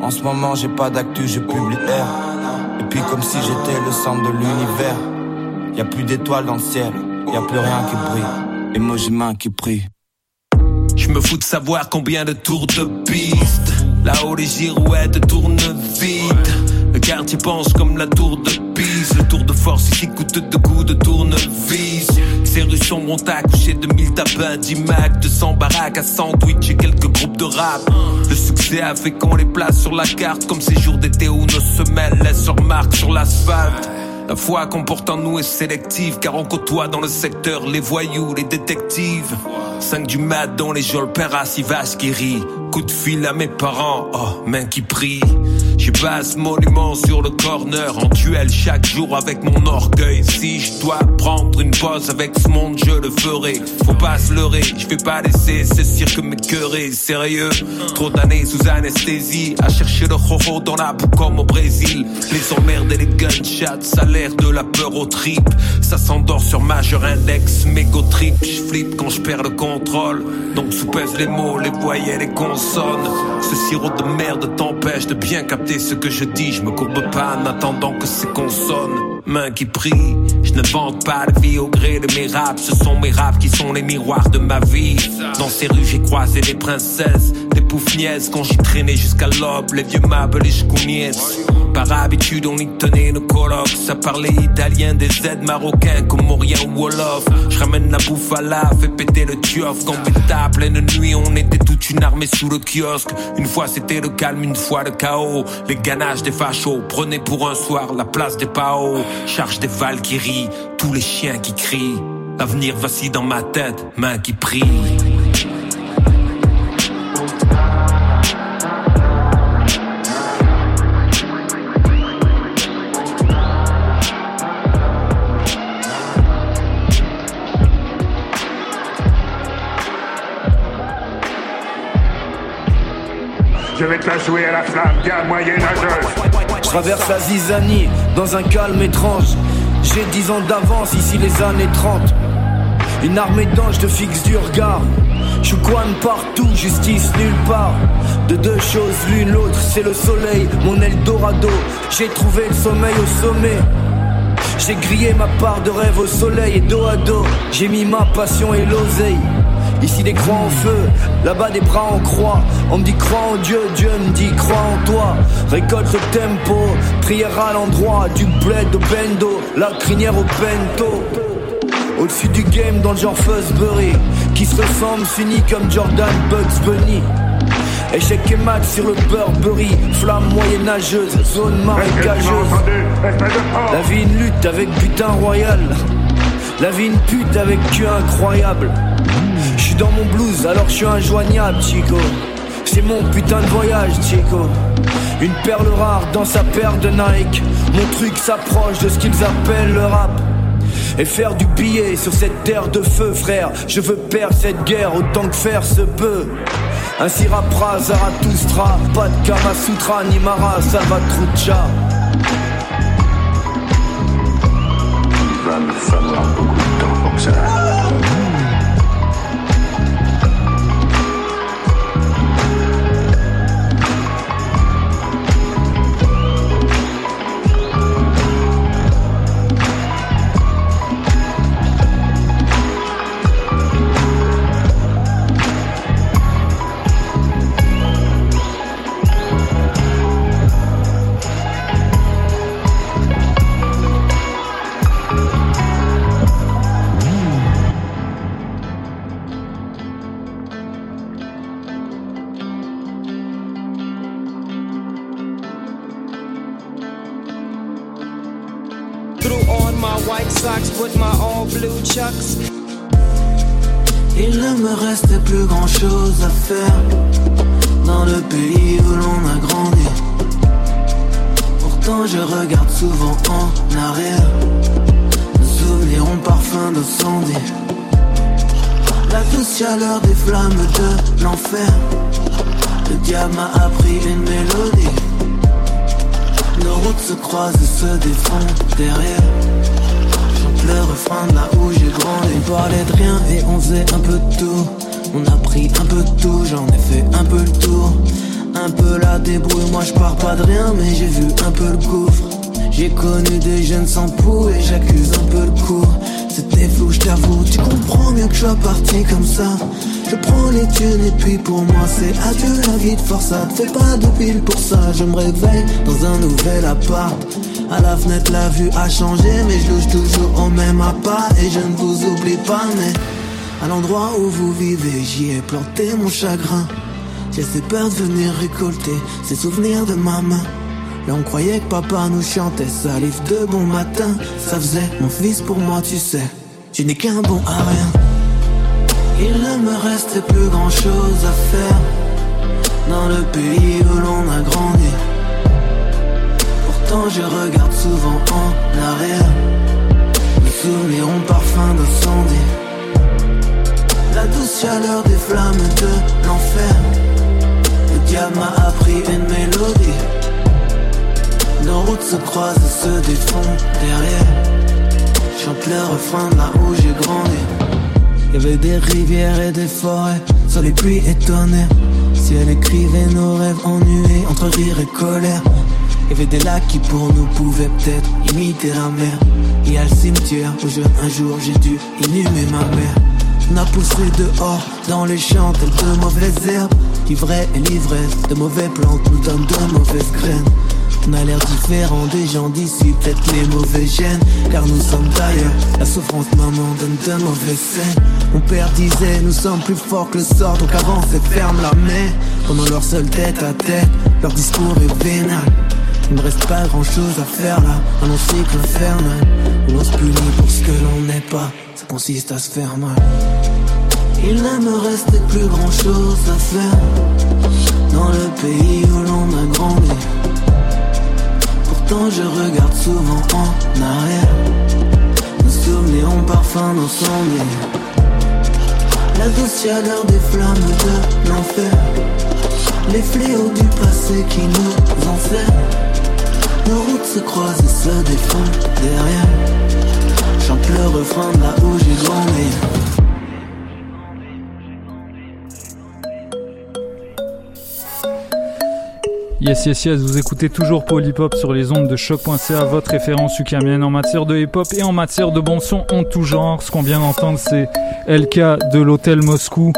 En ce moment, j'ai pas d'actu, je publie R. Et puis, comme si j'étais le centre de l'univers. Y a plus d'étoiles dans le ciel, y a plus rien qui brille. Et moi, j'ai main qui prie. Je me fous de savoir combien de tours de piste. Là-haut, les girouettes tournent vite. Le quartier pense comme la tour de Pise. Le tour de force ici coûte deux coups de tournevis. Ces rues sont à coucher 2000 tapins, 10 macs, 200 baraques à sandwich et quelques groupes de rap. Le succès a fait qu'on les place sur la carte comme ces jours d'été où nos semelles laissent leur marque sur l'asphalte. La foi qu'on porte en nous est sélective car on côtoie dans le secteur les voyous, les détectives. 5 du mat dans les geôles, père assis vache qui rit. Coup de fil à mes parents, oh, main qui prie. J'ai ce monument sur le corner en duel chaque jour avec mon orgueil. Si je dois prendre une pause avec ce monde, je le ferai. Faut pas se leurrer, je vais pas laisser ce cirque m'écœurer. Sérieux, trop d'années sous anesthésie, à chercher le roro dans la boue comme au Brésil. Les emmerdes et les gunshots, ça a l'air de la peur au trip. Ça s'endort sur majeur index, mégo trip. Je flippe quand je perds le Donc sous-pèse les mots, les voyelles, les consonnes. Ce sirop de merde t'empêche de bien capter ce que je dis. Je me courbe pas en attendant que c'est consonnes main qui prie. Je ne vante pas de vie au gré de mes raps, ce sont mes raps qui sont les miroirs de ma vie. Dans ces rues, j'ai croisé des princesses, quand j'y traînais jusqu'à l'aube, les vieux meubles et Par habitude, on y tenait nos colloques, ça parlait italien, des aides marocains, comoriens ou wolof. Je ramène la bouffe à la, fais péter le tuof. Quand à pleine nuit, on était toute une armée sous le kiosque. Une fois c'était le calme, une fois le chaos. Les ganaches des fachos prenaient pour un soir la place des paos. Charge des Valkyries, tous les chiens qui crient. L'avenir vacille dans ma tête, main qui prie. Je vais te jouer à la flamme, gars moyenâgeuse. Je traverse la zizanie dans un calme étrange. J'ai dix ans d'avance, ici les années 30. Une armée d'anges te fixe du regard. Je partout, justice nulle part. De deux choses, l'une l'autre, c'est le soleil, mon Eldorado. J'ai trouvé le sommeil au sommet. J'ai grillé ma part de rêve au soleil et dos à dos. J'ai mis ma passion et l'oseille. Ici des croix en feu, là-bas des bras en croix. On me dit crois en Dieu, Dieu me dit crois en toi. Récolte le tempo, prière à l'endroit du bled au bendo, la crinière au bento. Au-dessus du game dans le genre Fuzzbury Qui se ressemble, s'unit comme Jordan Bugs Bunny Échec et mat sur le Burberry Flamme moyenâgeuse, zone marécageuse La vie une lutte avec butin royal La vie une pute avec cul incroyable dans mon blues alors je suis injoignable, Chico. C'est mon putain de voyage, Chico. Une perle rare dans sa paire de Nike. Mon truc s'approche de ce qu'ils appellent le rap. Et faire du billet sur cette terre de feu, frère. Je veux perdre cette guerre autant que faire se peut. Ainsi rappera Zarathustra, pas de Kama Sutra ni Mara Salvatrucha. Il va me beaucoup de. Dans le pays où l'on a grandi. Pourtant, je regarde souvent en arrière. Nos souvenirs ont parfum d'incendie. La douce chaleur des flammes de l'enfer. Le diable m'a appris une mélodie. Nos routes se croisent et se défont derrière le refrain de là où j'ai grandi. On parlait de rien et on faisait un peu de tout. On a pris un peu de tout, j'en ai fait un peu le tour. Un peu la débrouille, moi je pars pas de rien, mais j'ai vu un peu le gouffre. J'ai connu des jeunes sans pouls et j'accuse un peu le coup. C'était flou, je t'avoue, tu comprends bien que je sois parti comme ça. Je prends les thunes et puis pour moi c'est adieu la vie de forçat. Fais pas de pile pour ça, je me réveille dans un nouvel appart. À la fenêtre, la vue a changé, mais je loge toujours au même appart. Et je ne vous oublie pas, mais à l'endroit où vous vivez, j'y ai planté mon chagrin. J'ai ces peur de venir récolter ces souvenirs de ma main. Là, on croyait que papa nous chantait livre de bon matin. Ça faisait mon fils pour moi, tu sais. Tu n'es qu'un bon à rien. Il ne me restait plus grand chose à faire dans le pays où l'on a grandi je regarde souvent en arrière. Mes souvenirs ont parfois douce chaleur des flammes de l'enfer. Le diable m'a appris une mélodie. Nos routes se croisent et se défont derrière. Chante le refrain là où j'ai grandi. Y avait des rivières et des forêts, sur les pluies et tonnerres. Si elle écrivait nos rêves ennuyés entre rire et colère. Y avait des lacs qui pour nous pouvaient peut-être imiter la mer. Y a le cimetière où je, un jour j'ai dû inhumer ma mère. On a poussé dehors dans les champs de mauvaises herbes. L'ivraie et l'ivresse de mauvais plantes nous donnent de mauvaises graines. On a l'air différent des gens d'ici, peut-être les mauvais gènes, car nous sommes d'ailleurs. La souffrance maman donne de mauvaises scènes. Mon père disait, nous sommes plus forts que le sort, donc avance et ferme la main. Pendant leur seule tête à tête, leur discours est vénal. Il ne reste pas grand chose à faire là, un long cycle infernal. On se punit pour ce que l'on n'est pas, ça consiste à se faire mal. Il ne me restait plus grand chose à faire dans le pays où l'on a grandi. Pourtant je regarde souvent en arrière. Nos souvenirs ont parfum d'incendie. La douce chaleur des flammes de l'enfer. Les fléaux du passé qui nous enferment. Nos routes là. Yes, yes, yes, vous écoutez toujours Polypop sur les ondes de choc.ca, votre référence ukamienne en matière de hip-hop et en matière de bon son en tout genre. Ce qu'on vient d'entendre, c'est LK de l'Hôtel Moscou,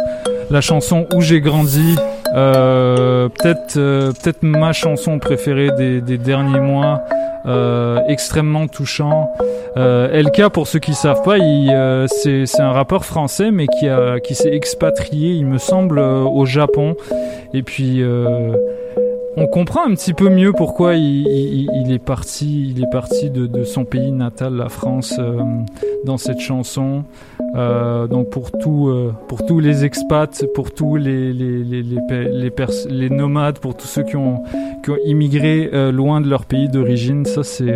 la chanson Où j'ai grandi. Euh, peut-être, euh, peut-être ma chanson préférée des, des derniers mois. Euh, extrêmement touchant. Euh, LK, pour ceux qui savent pas, il, euh, c'est, c'est un rappeur français, mais qui a, qui s'est expatrié, il me semble, au Japon. Et puis, on comprend un petit peu mieux pourquoi il, est parti, il est parti de, son pays natal, la France, euh, dans cette chanson. Euh, donc pour euh, pour tous les expats, pour tous les nomades, pour tous ceux qui ont qui ont immigré loin de leur pays d'origine, ça c'est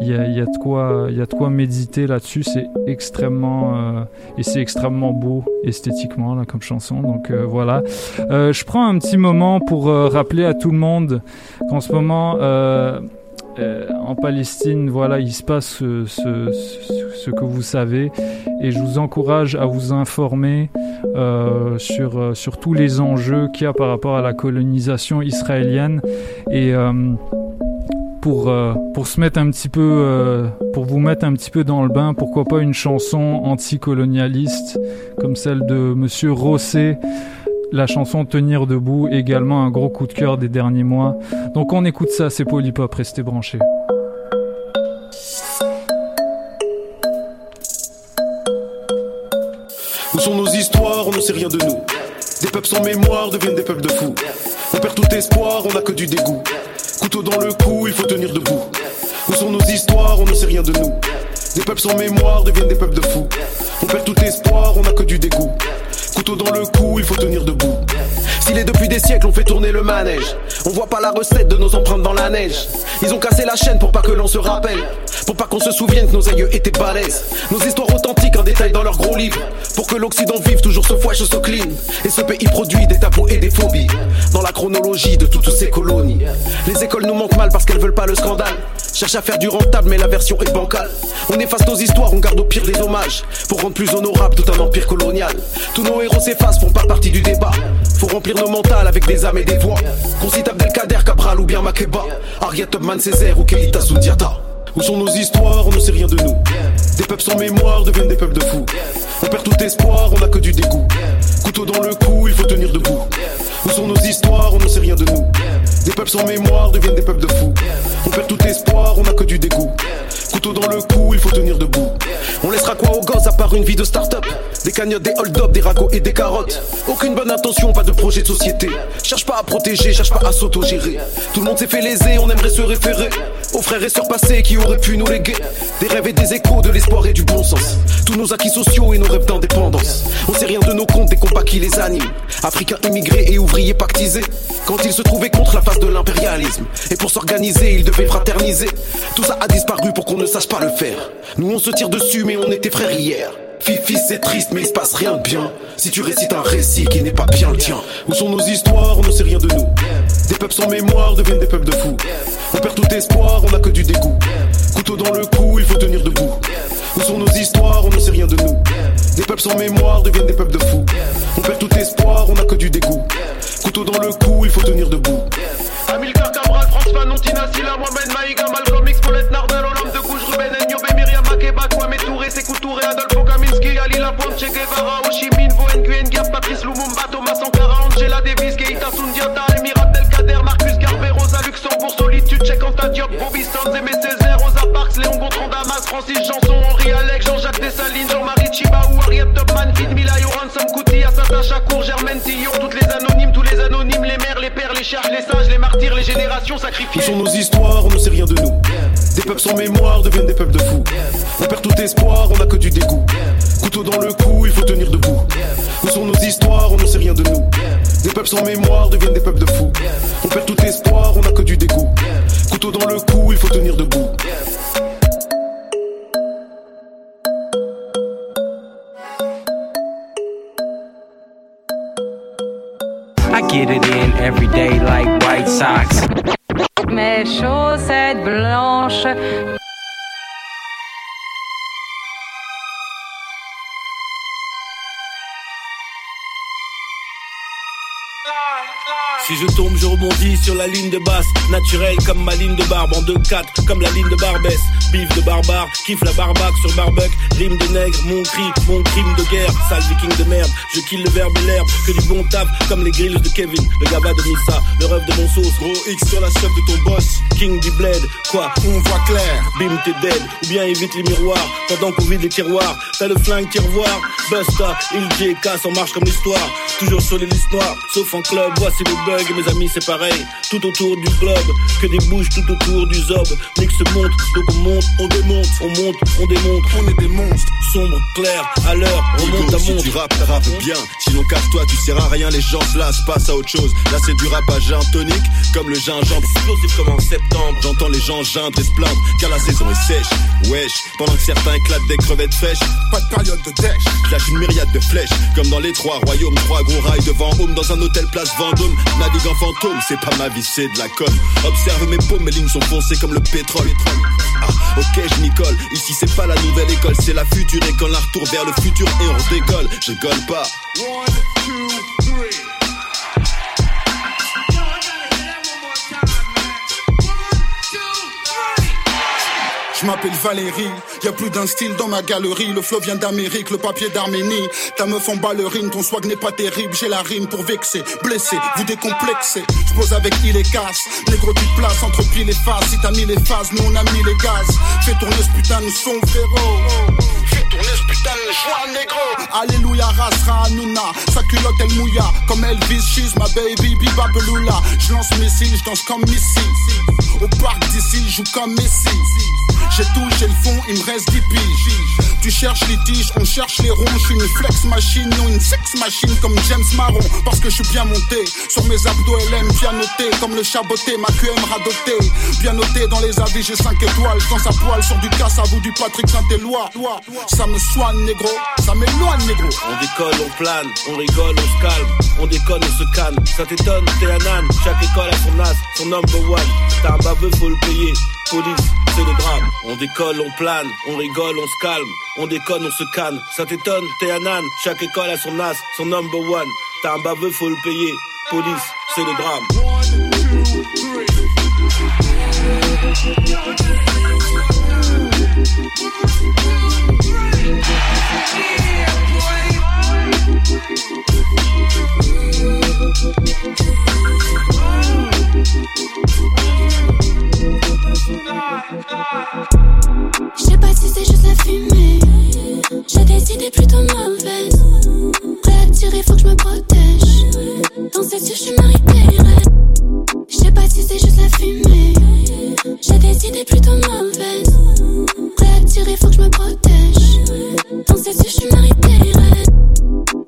il y a, de quoi il y a de quoi méditer là-dessus. C'est extrêmement euh, et c'est extrêmement beau esthétiquement là comme chanson. Donc euh, voilà. Euh, je prends un petit moment pour rappeler à tout le monde qu'en ce moment en Palestine, voilà, il se passe ce, que vous savez, et je vous encourage à vous informer sur, sur tous les enjeux qu'il y a par rapport à la colonisation israélienne. Et pour, euh, pour se mettre un petit peu, euh, pour vous mettre un petit peu dans le bain, pourquoi pas une chanson anticolonialiste comme celle de Monsieur Rosset. La chanson Tenir debout, également un gros coup de cœur des derniers mois. Donc on écoute ça, c'est Polypop, restez branchés. Où sont nos histoires On ne sait rien de nous. Des peuples sans mémoire deviennent des peuples de fous. On perd tout espoir, on n'a que du dégoût. Couteau dans le cou, il faut tenir debout. Où sont nos histoires On ne sait rien de nous. Des peuples sans mémoire deviennent des peuples de fous. On perd tout espoir, on n'a que du dégoût. Couteau dans le cou, il faut tenir debout. S'il est depuis des siècles, on fait tourner le manège. On voit pas la recette de nos empreintes dans la neige. Ils ont cassé la chaîne pour pas que l'on se rappelle. Pour pas qu'on se souvienne que nos aïeux étaient balèzes. Nos histoires authentiques en détail dans leurs gros livres. Pour que l'Occident vive toujours ce ce clean. Et ce pays produit des tabous et des phobies. Dans la chronologie de toutes ces colonies. Les écoles nous manquent mal parce qu'elles veulent pas le scandale. Cherche à faire du rentable, mais la version est bancale. On efface nos histoires, on garde au pire des hommages. Pour rendre plus honorable tout un empire colonial. Tous nos héros s'effacent, font pas partie du débat. Faut remplir nos mentales avec des âmes et des voix. Qu'on cite Abdelkader, Cabral ou bien Makeba. Ariat Tubman, Césaire ou Kelita Sundiata. Où sont nos histoires On ne sait rien de nous. Des peuples sans mémoire deviennent des peuples de fous. On perd tout espoir, on n'a que du dégoût. Couteau dans le cou, il faut tenir debout. Où sont nos histoires On ne sait rien de nous. Des peuples sans mémoire deviennent des peuples de fous. On perd tout espoir, on n'a que du dégoût. Couteau dans le cou, il faut tenir debout. On laissera quoi aux gosses à part une vie de start-up? Des cagnottes, des hold-up, des ragots et des carottes. Aucune bonne intention, pas de projet de société. Cherche pas à protéger, cherche pas à s'autogérer. Tout le monde s'est fait léser, on aimerait se référer aux frères et sœurs passés qui auraient pu nous léguer des rêves et des échos, de l'espoir et du bon sens. Tous nos acquis sociaux et nos rêves d'indépendance. On sait rien de nos comptes, des combats qui les animent. Africains immigrés et ouvriers pactisés. Quand ils se trouvaient contre la face de l'impérialisme. Et pour s'organiser, ils devaient fraterniser. Tout ça a disparu pour qu'on ne sache pas le faire. Nous on se tire dessus, mais on était frères hier. Fifi c'est triste mais il se passe rien de bien. Si tu récites un récit qui n'est pas bien le tien Où sont nos histoires, on ne sait rien de nous. Des peuples sans mémoire deviennent des peuples de fous. On perd tout espoir, on n'a que du dégoût. Couteau dans le cou, il faut tenir debout. Où sont nos histoires, on ne sait rien de nous. Des peuples sans mémoire deviennent des peuples de fous. On perd tout espoir, on n'a que du dégoût. Couteau dans le cou, il faut tenir debout. Amilcar Cabral, France Fanon, Tina Mohamed Maïga, Malcolm X, Nardel, Olympe de Gouges, Ruben Nyobé, Myriam Makeba, Kwame Touré, Sekou Touré, Adolfo Kaminski, Ali Lapointe, Che Guevara, Ho Chi Minh, Vo Nguyen, Guerre, Patrice Lumumba, Thomas Sankara, Angela Davis, Keita Sundiata, Emirat Delkader, Marcus Garvey, Rosa Luxembourg, Solitude, Cheikh Anta Diop, Bobby Césaire, Rosa Parks, Léon Gontran, Damas, Francis Janson, Henri Alex, Jean-Jacques Dessalines, Jean-Marie Chibaou, Ariette Topman, Fid Milayo, Ransom Kouti, Assata Chakour, Germaine Tillon, toutes les anonymes, tous les anonymes, les mères, les pères, les charges, les sages, les martyrs, les générations Où sacrifiées. sont nos histoires, on ne sait rien de nous. Des peuples sans mémoire deviennent des peuples de fous. On perd tout espoir, on n'a que du dégoût. Couteau dans le cou, il faut tenir debout. Où sont nos histoires, on ne sait rien de nous. Des peuples sans mémoire deviennent des peuples de fous. On perd tout espoir, on n'a que du dégoût. Couteau dans le cou, il faut tenir debout get it in every day like White Sox. Mes chaussettes blanches. Si je tombe, je rebondis sur la ligne de basse, naturelle comme ma ligne de barbe. En 2-4, comme la ligne de Barbès. Bif de barbare, kiffe la barbac sur barbuck, rime de nègre, mon cri, mon crime de guerre, sale viking de merde. Je kill le verbe et l'herbe, que du bon taf, comme les grilles de Kevin, le gaba de Missa, le rêve de mon sauce. Gros X sur la chef de ton boss, king du bled, quoi, on voit clair, bim t'es dead, ou bien évite les miroirs, pendant qu'on vide les tiroirs, t'as le flingue qui revoir, Busta, il casse en marche comme l'histoire, toujours sur les listes noires, sauf en club, voici le bug, mes amis c'est pareil, tout autour du globe, que des bouches tout autour du zob, mix monte, donc on monte, on démonte, on monte, on démontre, on est des monstres, sombre, clair, à l'heure, on monte à si monte. tu rappes, rappe bien. Sinon casse-toi, tu sers à rien, les gens se lassent, passe à autre chose. Là c'est du rap à gin tonique, comme le gingembre. Explosif comme en septembre. J'entends les gens geindre et se plaindre, car la saison est sèche. Wesh, pendant que certains éclatent des crevettes fraîches. Pas de période de dèche. Lâche une myriade de flèches, comme dans les trois royaumes. Trois gros rails devant home, dans un hôtel place Vendôme. C'est pas ma vie, c'est de la com. Observe mes paumes, mes lignes sont foncées comme le pétrole. Ah, ok, je m'y colle. Ici c'est pas la nouvelle école, c'est la future école. Un retour vers le futur et on décolle. Je rigole pas. Je m'appelle Valérie, y a plus d'un style dans ma galerie. Le flow vient d'Amérique, le papier d'Arménie. Ta meuf en ballerine, ton swag n'est pas terrible. J'ai la rime pour vexer, blesser, vous décomplexer. Je pose avec il et casse. Négro, tu places entre pile et face. Si t'as mis les phases, nous on a mis les gaz. Fais tourner ce putain de son ce putain de joie négro. Alléluia, rasra Hanouna. Sa culotte elle mouilla. Comme Elvis, she's my baby, biba beloula. Je lance missile, je danse comme Missy. Au parc d'ici, je joue comme Messi. J'ai tout, j'ai le fond, il me reste 10 piges. Tu cherches les tiges, on cherche les ronds. Je suis une flex machine, non une sex machine comme James Marron. Parce que je suis bien monté. Sur mes abdos LM, bien noté. Comme le chaboté, ma QM radoté. Bien noté dans les avis, j'ai 5 étoiles. Danse à poil sur du casse à vous du Patrick Saint-Éloi. Ça me soigne, négro. Ça m'éloigne, négro. On décolle, on plane, on rigole, on se calme, on déconne, on se calme. Ça t'étonne, t'es un âne, chaque école a son as, son number one. T'as un baveux, faut le payer. Police, c'est le drame. On décolle, on plane, on rigole, on se calme, on déconne, on se canne. Ça t'étonne, t'es un âne, chaque école a son as, son number one. T'as un baveux, faut le payer. Police, c'est le drame. Je sais pas si c'est juste la fumée. J'ai des idées plutôt mauvaises. Prêt à tirer, faut que je me protège. Dans cette je suis méritée. Je sais pas si c'est juste la fumée. J'ai des idées plutôt mauvaises. Prêt à tirer, faut que je me protège. Dans cette méritée. Je suis méritée.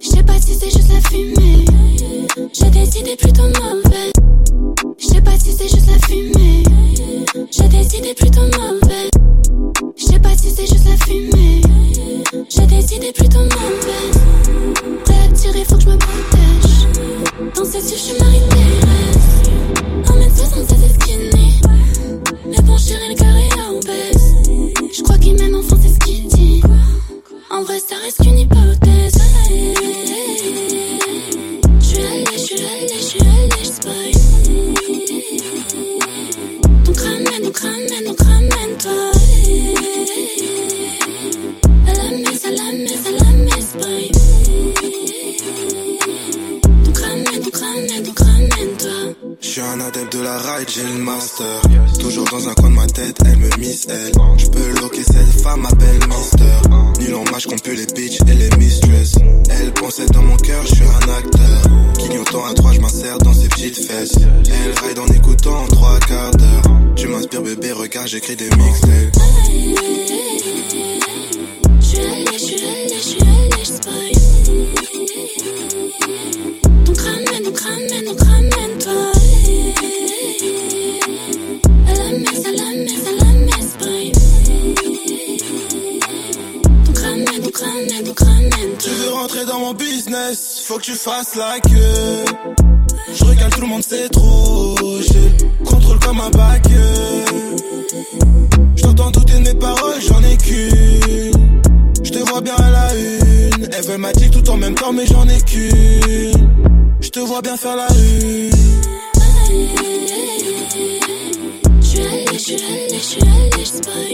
Je sais pas si c'est juste la fumée. J'ai des idées plutôt mauvaises. Plutôt mauvaises. Je sais pas si c'est juste la fumée. J'ai des idées plutôt mauvaise. Prêt à tirer, faut que je me protège. Dans ses yeux, je suis Marie Thérèse. 1m76 et skinny. Mais bon, chérie, le cœur est obèse. Je crois qu'il m'aime, enfin, c'est ce qu'il dit. En vrai, ça reste qu'une hypothèse. J'ai master. Toujours dans un coin de ma tête, elle me miss elle. Je peux loquer cette femme, m'appelle Mister. Nul en match qu'on peut les bitches et les mistress. Elle pensait dans mon cœur, je suis un acteur. Clignotant à trois, je m'insère dans ses petites fesses. Elle ride en écoutant en trois quarts d'heure. Tu m'inspires bébé, regarde, j'écris des mixtapes. Je faut que tu fasses la queue. Je regarde tout le monde, c'est trop. Je contrôle comme un bac. Je t'entends toutes mes paroles, j'en ai qu'une. Je vois bien à la une. Elle veut ma tout en même temps, mais j'en ai qu'une. Je vois bien faire la une. Je suis allée, je suis allée, je suis allée,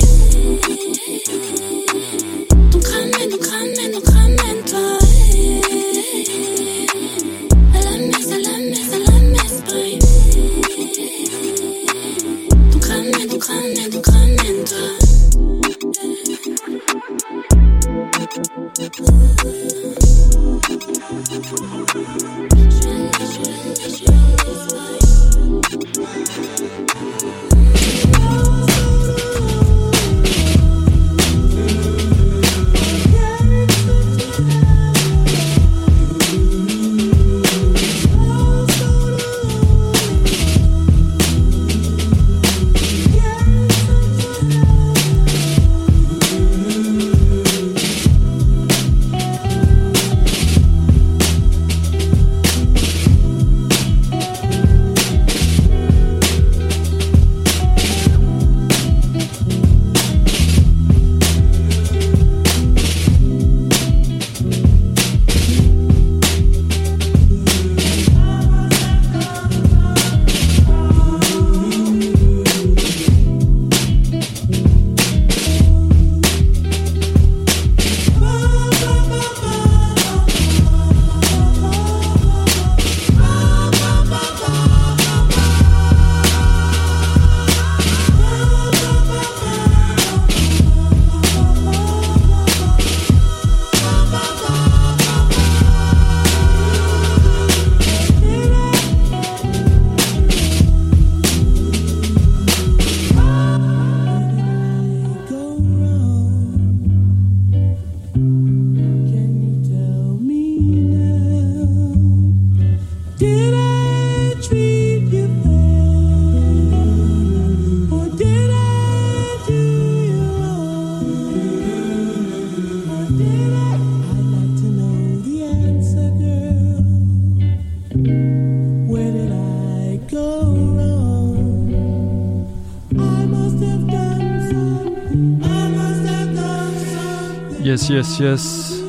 Yes, yes, yes.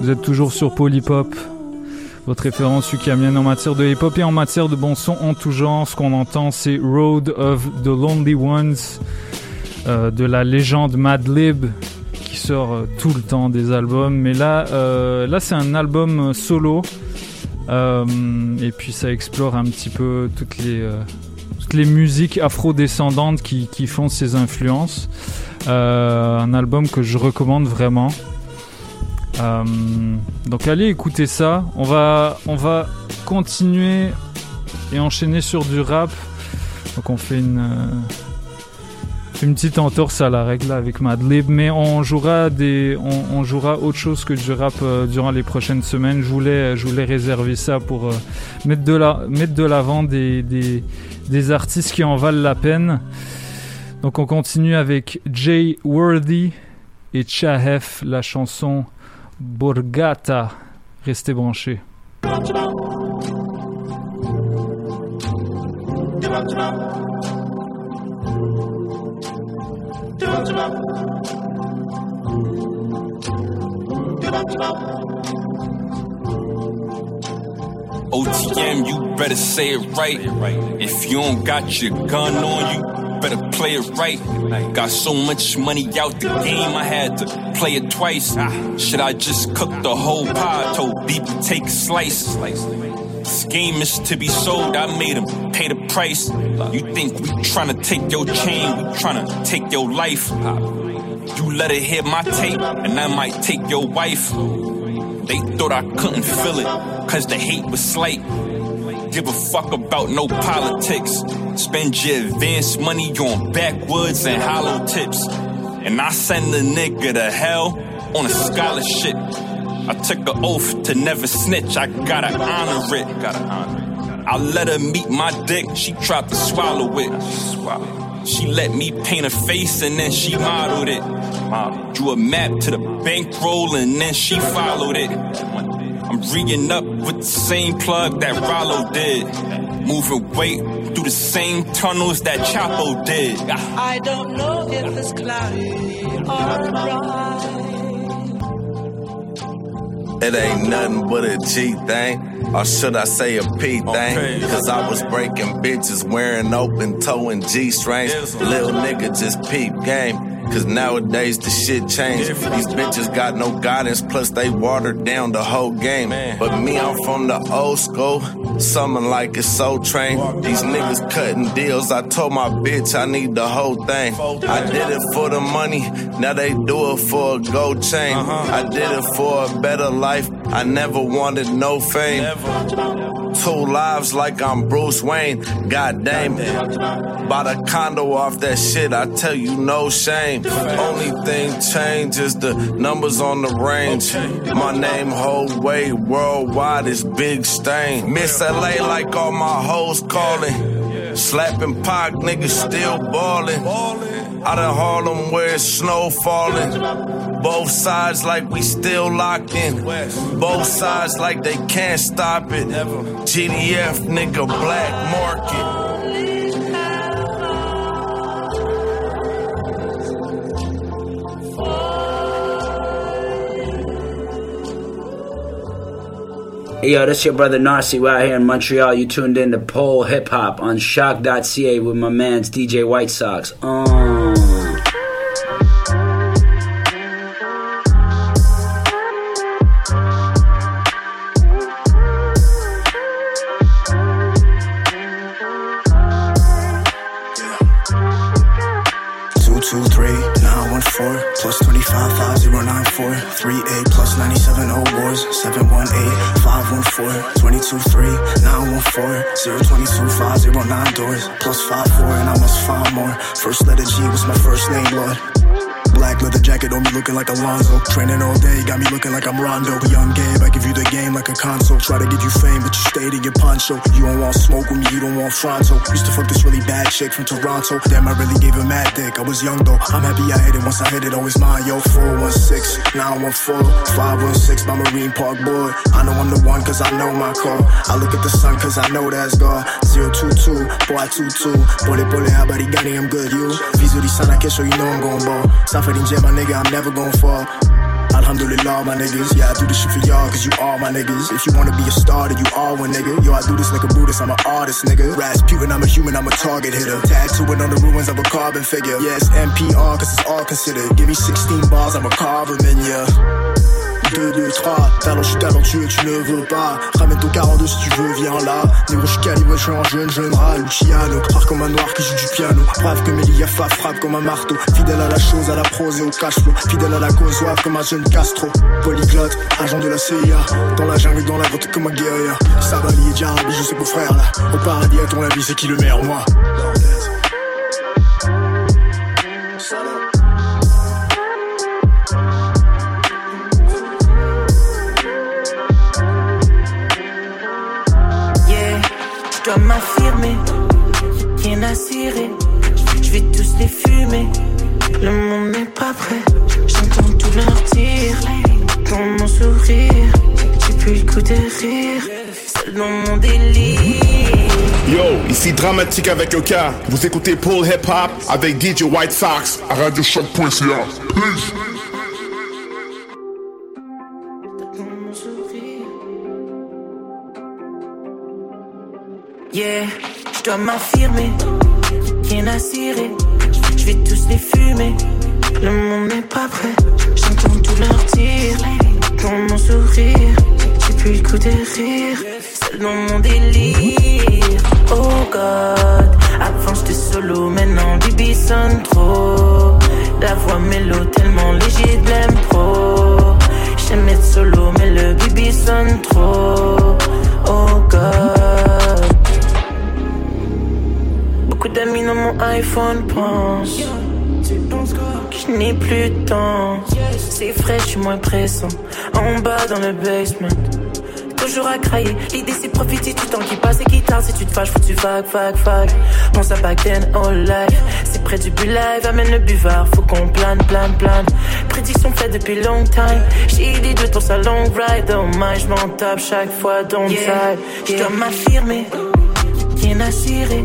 Vous êtes toujours sur Polypop, votre référence ukamienne en matière de hip-hop et en matière de bon son en tout genre. Ce qu'on entend, c'est Road of the Lonely Ones euh, de la légende Madlib qui sort euh, tout le temps des albums. Mais là, euh, là c'est un album solo. Et puis ça explore un petit peu toutes les, musiques afro-descendantes qui, qui font ses influences. Un album que je recommande vraiment. Euh, donc allez écouter ça. On va, on va continuer et enchaîner sur du rap. Donc on fait une, euh, une petite entorse à la règle avec Madlib, mais on jouera des, on, jouera autre chose que du rap euh, durant les prochaines semaines. Je voulais, je voulais réserver ça pour mettre de mettre de l'avant des, des, des artistes qui en valent la peine. Donc on continue avec Jay Worthy et Chahef, la chanson Borgata. Restez branchés. OTM, you better say it right. If you don't got your gun on you, better play it right. Got so much money out the game, I had to play it twice. Should I just cook the whole pie? Told BB take a slice. This game is to be sold, I made him pay the price. You think we tryna take your chain, we tryna take your life. You let it hit my tape, and I might take your wife. They thought I couldn't feel it, cause the hate was slight. Give a fuck about no politics. Spend your advance money on backwoods and hollow tips. And I send a nigga to hell on a scholarship. I took an oath to never snitch, I gotta honor it. Gotta honor it. I let her meet my dick, she tried to swallow it. She let me paint a face and then she modeled it. Drew a map to the bankroll and then she followed it. I'm re up with the same plug that Rollo did. Moving weight through the same tunnels that Chapo did. I don't know if it's cloudy or bright. It ain't nothing but a G thing. Or should I say a P thing? Cause I was breaking bitches wearing open toe and G strings. Little nigga just peep game. Cause nowadays the shit changed. These bitches got no guidance, plus they watered down the whole game. But me, I'm from the old school. Something like it's so trained. These niggas cutting deals. I told my bitch I need the whole thing. I did it for the money, now they do it for a gold chain. I did it for a better life. I never wanted no fame. Two lives like I'm Bruce Wayne. God damn it. Bought a condo off that shit, I tell you no shame. Only thing changed is the numbers on the range. My name whole way worldwide is Big Stain. Miss LA like all my hoes calling. Slapping Pac, niggas still ballin'. Out of Harlem where it's snow falling. Both sides like we still locked in. Both sides like they can't stop it. GDF nigga black market. Yo, this your brother Narcy. We're out here in Montreal. You tuned in to Pole Hip Hop on shock.ca with my man's DJ White Sox. Um. 4, 22 09 doors, plus 5 4, and I must find more. First letter G was my first name, Lord. Black leather jacket on me looking like Alonzo. Training all day, got me looking like I'm Rondo. Young Gabe, I give you the game like a console. Try to get you fame, but you stayed in your poncho. You don't want smoke with me, you don't want fronto. Used to fuck this really bad chick from Toronto. Damn, I really gave her mad dick. I was young though. I'm happy I hit it once I hit it, oh, always mine. Yo, 416, 914, 516, my Marine Park boy. I know I'm the one cause I know my car. I look at the sun cause I know that's God. 022, boy, 22. Pole pole, habari gani, I'm good, you. Visually, son, I can show you know I'm gon' ball. Suffering jet, my nigga, I'm never gon' fall. Alhamdulillah, my niggas. Yeah, I do this shit for y'all, cause you all my niggas. If you wanna be a star, then you all one nigga. Yo, I do this like a Buddhist, I'm an artist, nigga. Rasputin, I'm a human, I'm a target hitter. Tattooing on the ruins of a carbon figure. Yes, NPR, cause it's all considered. Give me 16 bars, I'm a carverman, yeah. 2, 2, 3, talent, je suis talentueux, tu ne veux pas. Ramène ton 42 si tu veux, viens là. Négro, je suis je suis un jeune, rat, Luciano. Rare comme un noir qui joue du piano. Brave comme Eliafa, frappe comme un marteau. Fidèle à la chose, à la prose et au cash flow. Fidèle à la cause, soif comme un jeune Castro. Polyglotte, agent de la CIA. Dans la jungle, dans la grotte comme un guerrier. Sabali et Jarabi, je sais beau frère là. Au paradis, à ton avis, c'est qui le meilleur, moi? Cirer. Je vais tous les fumer. Le monde n'est pas prêt, j'entends tous leurs tirs. Dans mon écouter rire, seul dans mon délire. Yo, ici Dramatique avec le cas. Vous écoutez Paul Hip Hop avec DJ White Sox à RadioShock.ca. Peace. Je dois m'affirmer, rien à cirer, je vais tous les fumer. Le monde n'est pas prêt, j'entends tous leurs tirs dans mon sourire. J'ai plus le coup de rire, seul dans mon délire. Oh God, avant j'étais solo, maintenant Bibi sonne trop. La voix mélo tellement léger de l'impro. J'aime être solo, mais le Bibi sonne trop. Oh God. Beaucoup d'amis dans mon iPhone pensent que je n'ai plus de temps. C'est frais, je suis moins pressant. En bas dans le basement. Toujours à crailler. L'idée c'est profiter du temps qui passe et qui tarde. Si tu te fâches, faut que tu vague, vague, vague. Pense à back then, all life. C'est près du but live, amène le buvard. Faut qu'on plane, plane, plane. Prédiction faite depuis long time. J'ai dit de ton salon ride. Oh my, je m'en tape chaque fois, don't yeah. Je dois m'affirmer. Rien à cirer.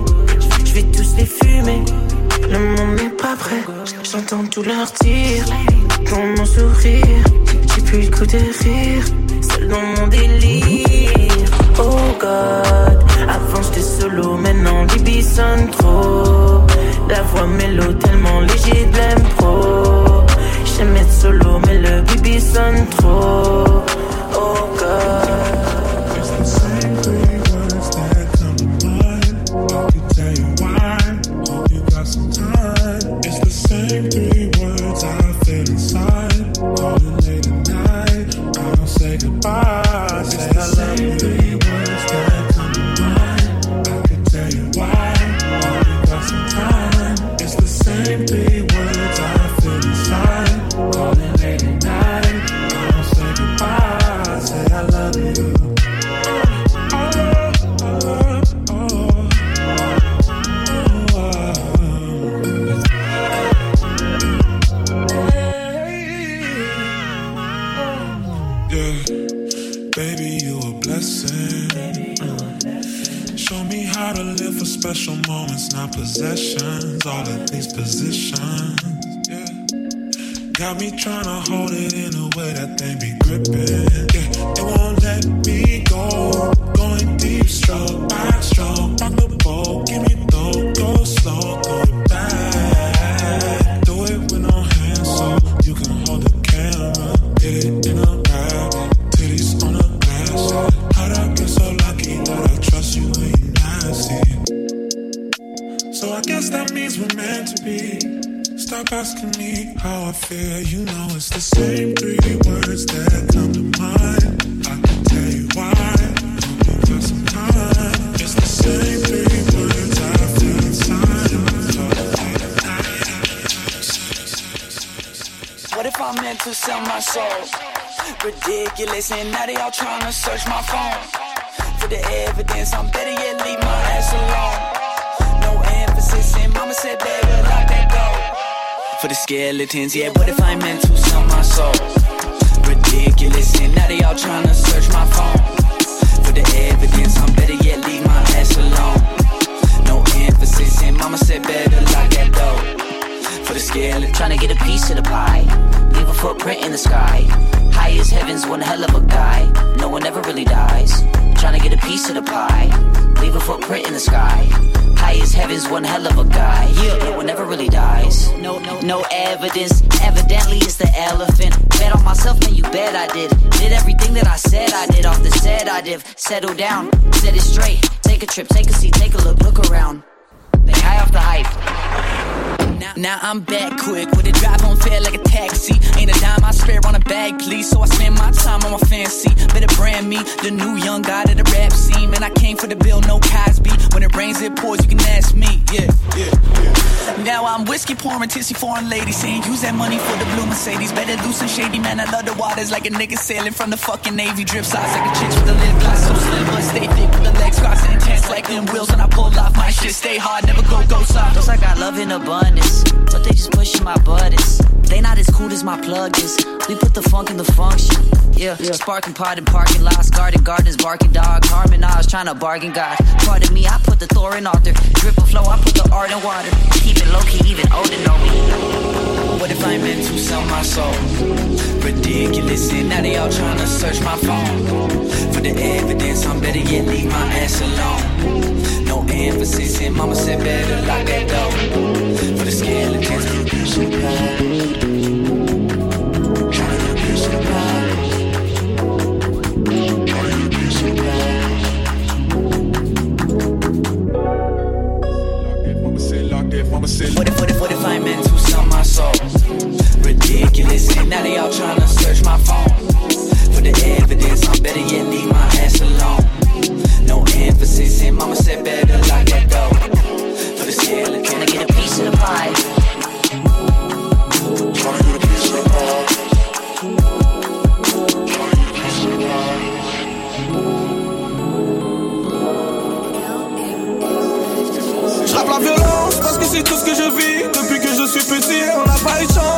Je vais tous les fumer. Le monde n'est pas prêt. J'entends tous leurs tirs dans mon sourire. J'ai plus le coup de rire, seul dans mon délire. Oh God, avant j'étais solo, maintenant Bibi sonne trop. La voix mélo tellement léger de l'impro. J'aime être solo, mais le Bibi sonne trop. Oh God. Possessions. All of these positions. Yeah, got me trying to hold it in a way that they be gripping. Yeah, it won't let me feel. You know it's the same three words that come to mind. I can tell you why. You got some time. It's the same three words I feel inside. What if I meant to sell my soul? Ridiculous, and now they all trying to search my phone. For the evidence, I'm better yet leave my ass alone. For the skeletons, yeah, what if I meant to sell my soul? Ridiculous, and now they all trying to search my phone. For the evidence, I'm better yet leave my ass alone. No emphasis, and mama said, better lock that door. For the skeleton, Trying to get a piece of the pie. Leave a footprint in the sky. High as heaven's one hell of a guy. No one ever really dies. Trying to get a piece of the pie. Leave a footprint in the sky. High as heaven's one hell of a guy. Yeah, no one ever really dies. No, no, no evidence. Evidently, it's the elephant. Bet on myself, man, you bet I did. Did everything that I said I did off the set I did. Settle down, set it straight. Take a trip, take a seat, take a look, look around. They high off the hype. Now, I'm back quick with a drive on fair like a taxi. Ain't a dime I spare on a bag, please. So I spend my time on my fancy. Better brand me, the new young guy to the rap scene. Man, I came for the bill, no Cosby. When it rains, it pours, you can ask me. Yeah, yeah, yeah. Now I'm whiskey pouring, tissy foreign lady saying, use that money for the blue Mercedes. Better loose and shady, man. I love the waters like a nigga sailing from the fucking Navy. Drip size like a chicks with a lip gloss. So slim, but stay thick with the legs crossing intense like them wheels. When I pull off my shit, stay hard, never go, go soft. I got love in abundance. Brothers, but they just pushing my buttons. They not as cool as my plug is. We put the funk in the function. Yeah, sparking pot in parking lots, garden gardens, barking dog, harmonize, trying to bargain God. Pardon me, I put the Thor in author. Drip of flow, I put the art in water. Keep it low key, even older know me. What if I meant to sell my soul? Ridiculous, and now they all trying to search my phone. For the evidence, I'm better yet leave my ass alone. No emphasis, and mama said better lock that door for the skeletons. Trying to who my soul? Ridiculous, and now they all search my phone. For the evidence, I'm better yet, leave my ass alone. No emphasis, and mama said, better lock that door. For the. Je la violence parce que c'est tout ce que je vis. Depuis que je suis petit On n'a pas eu de chance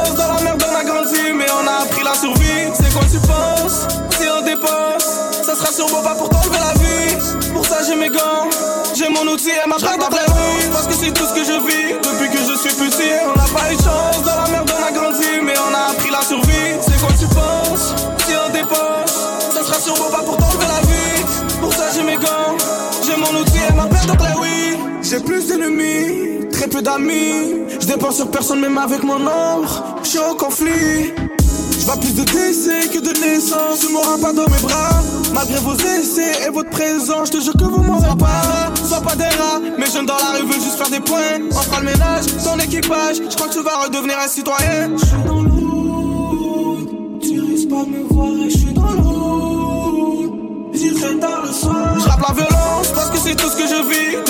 J'ai plus d'ennemis, très peu d'amis. Je dépense sur personne même avec mon ombre Je suis au conflit. Je vois plus de décès que de naissance Tu m'auras pas dans mes bras. Malgré vos essais et votre présence Je te jure que vous m'aurez pas. Sois pas des rats Mes jeunes dans la rue veulent juste faire des points. On fera le ménage, ton équipage. Je crois que tu vas redevenir un citoyen. Je suis dans l'eau Tu risques pas de me voir et je suis dans l'eau J'irai tard le soir. Je la violence parce que c'est tout ce que je vis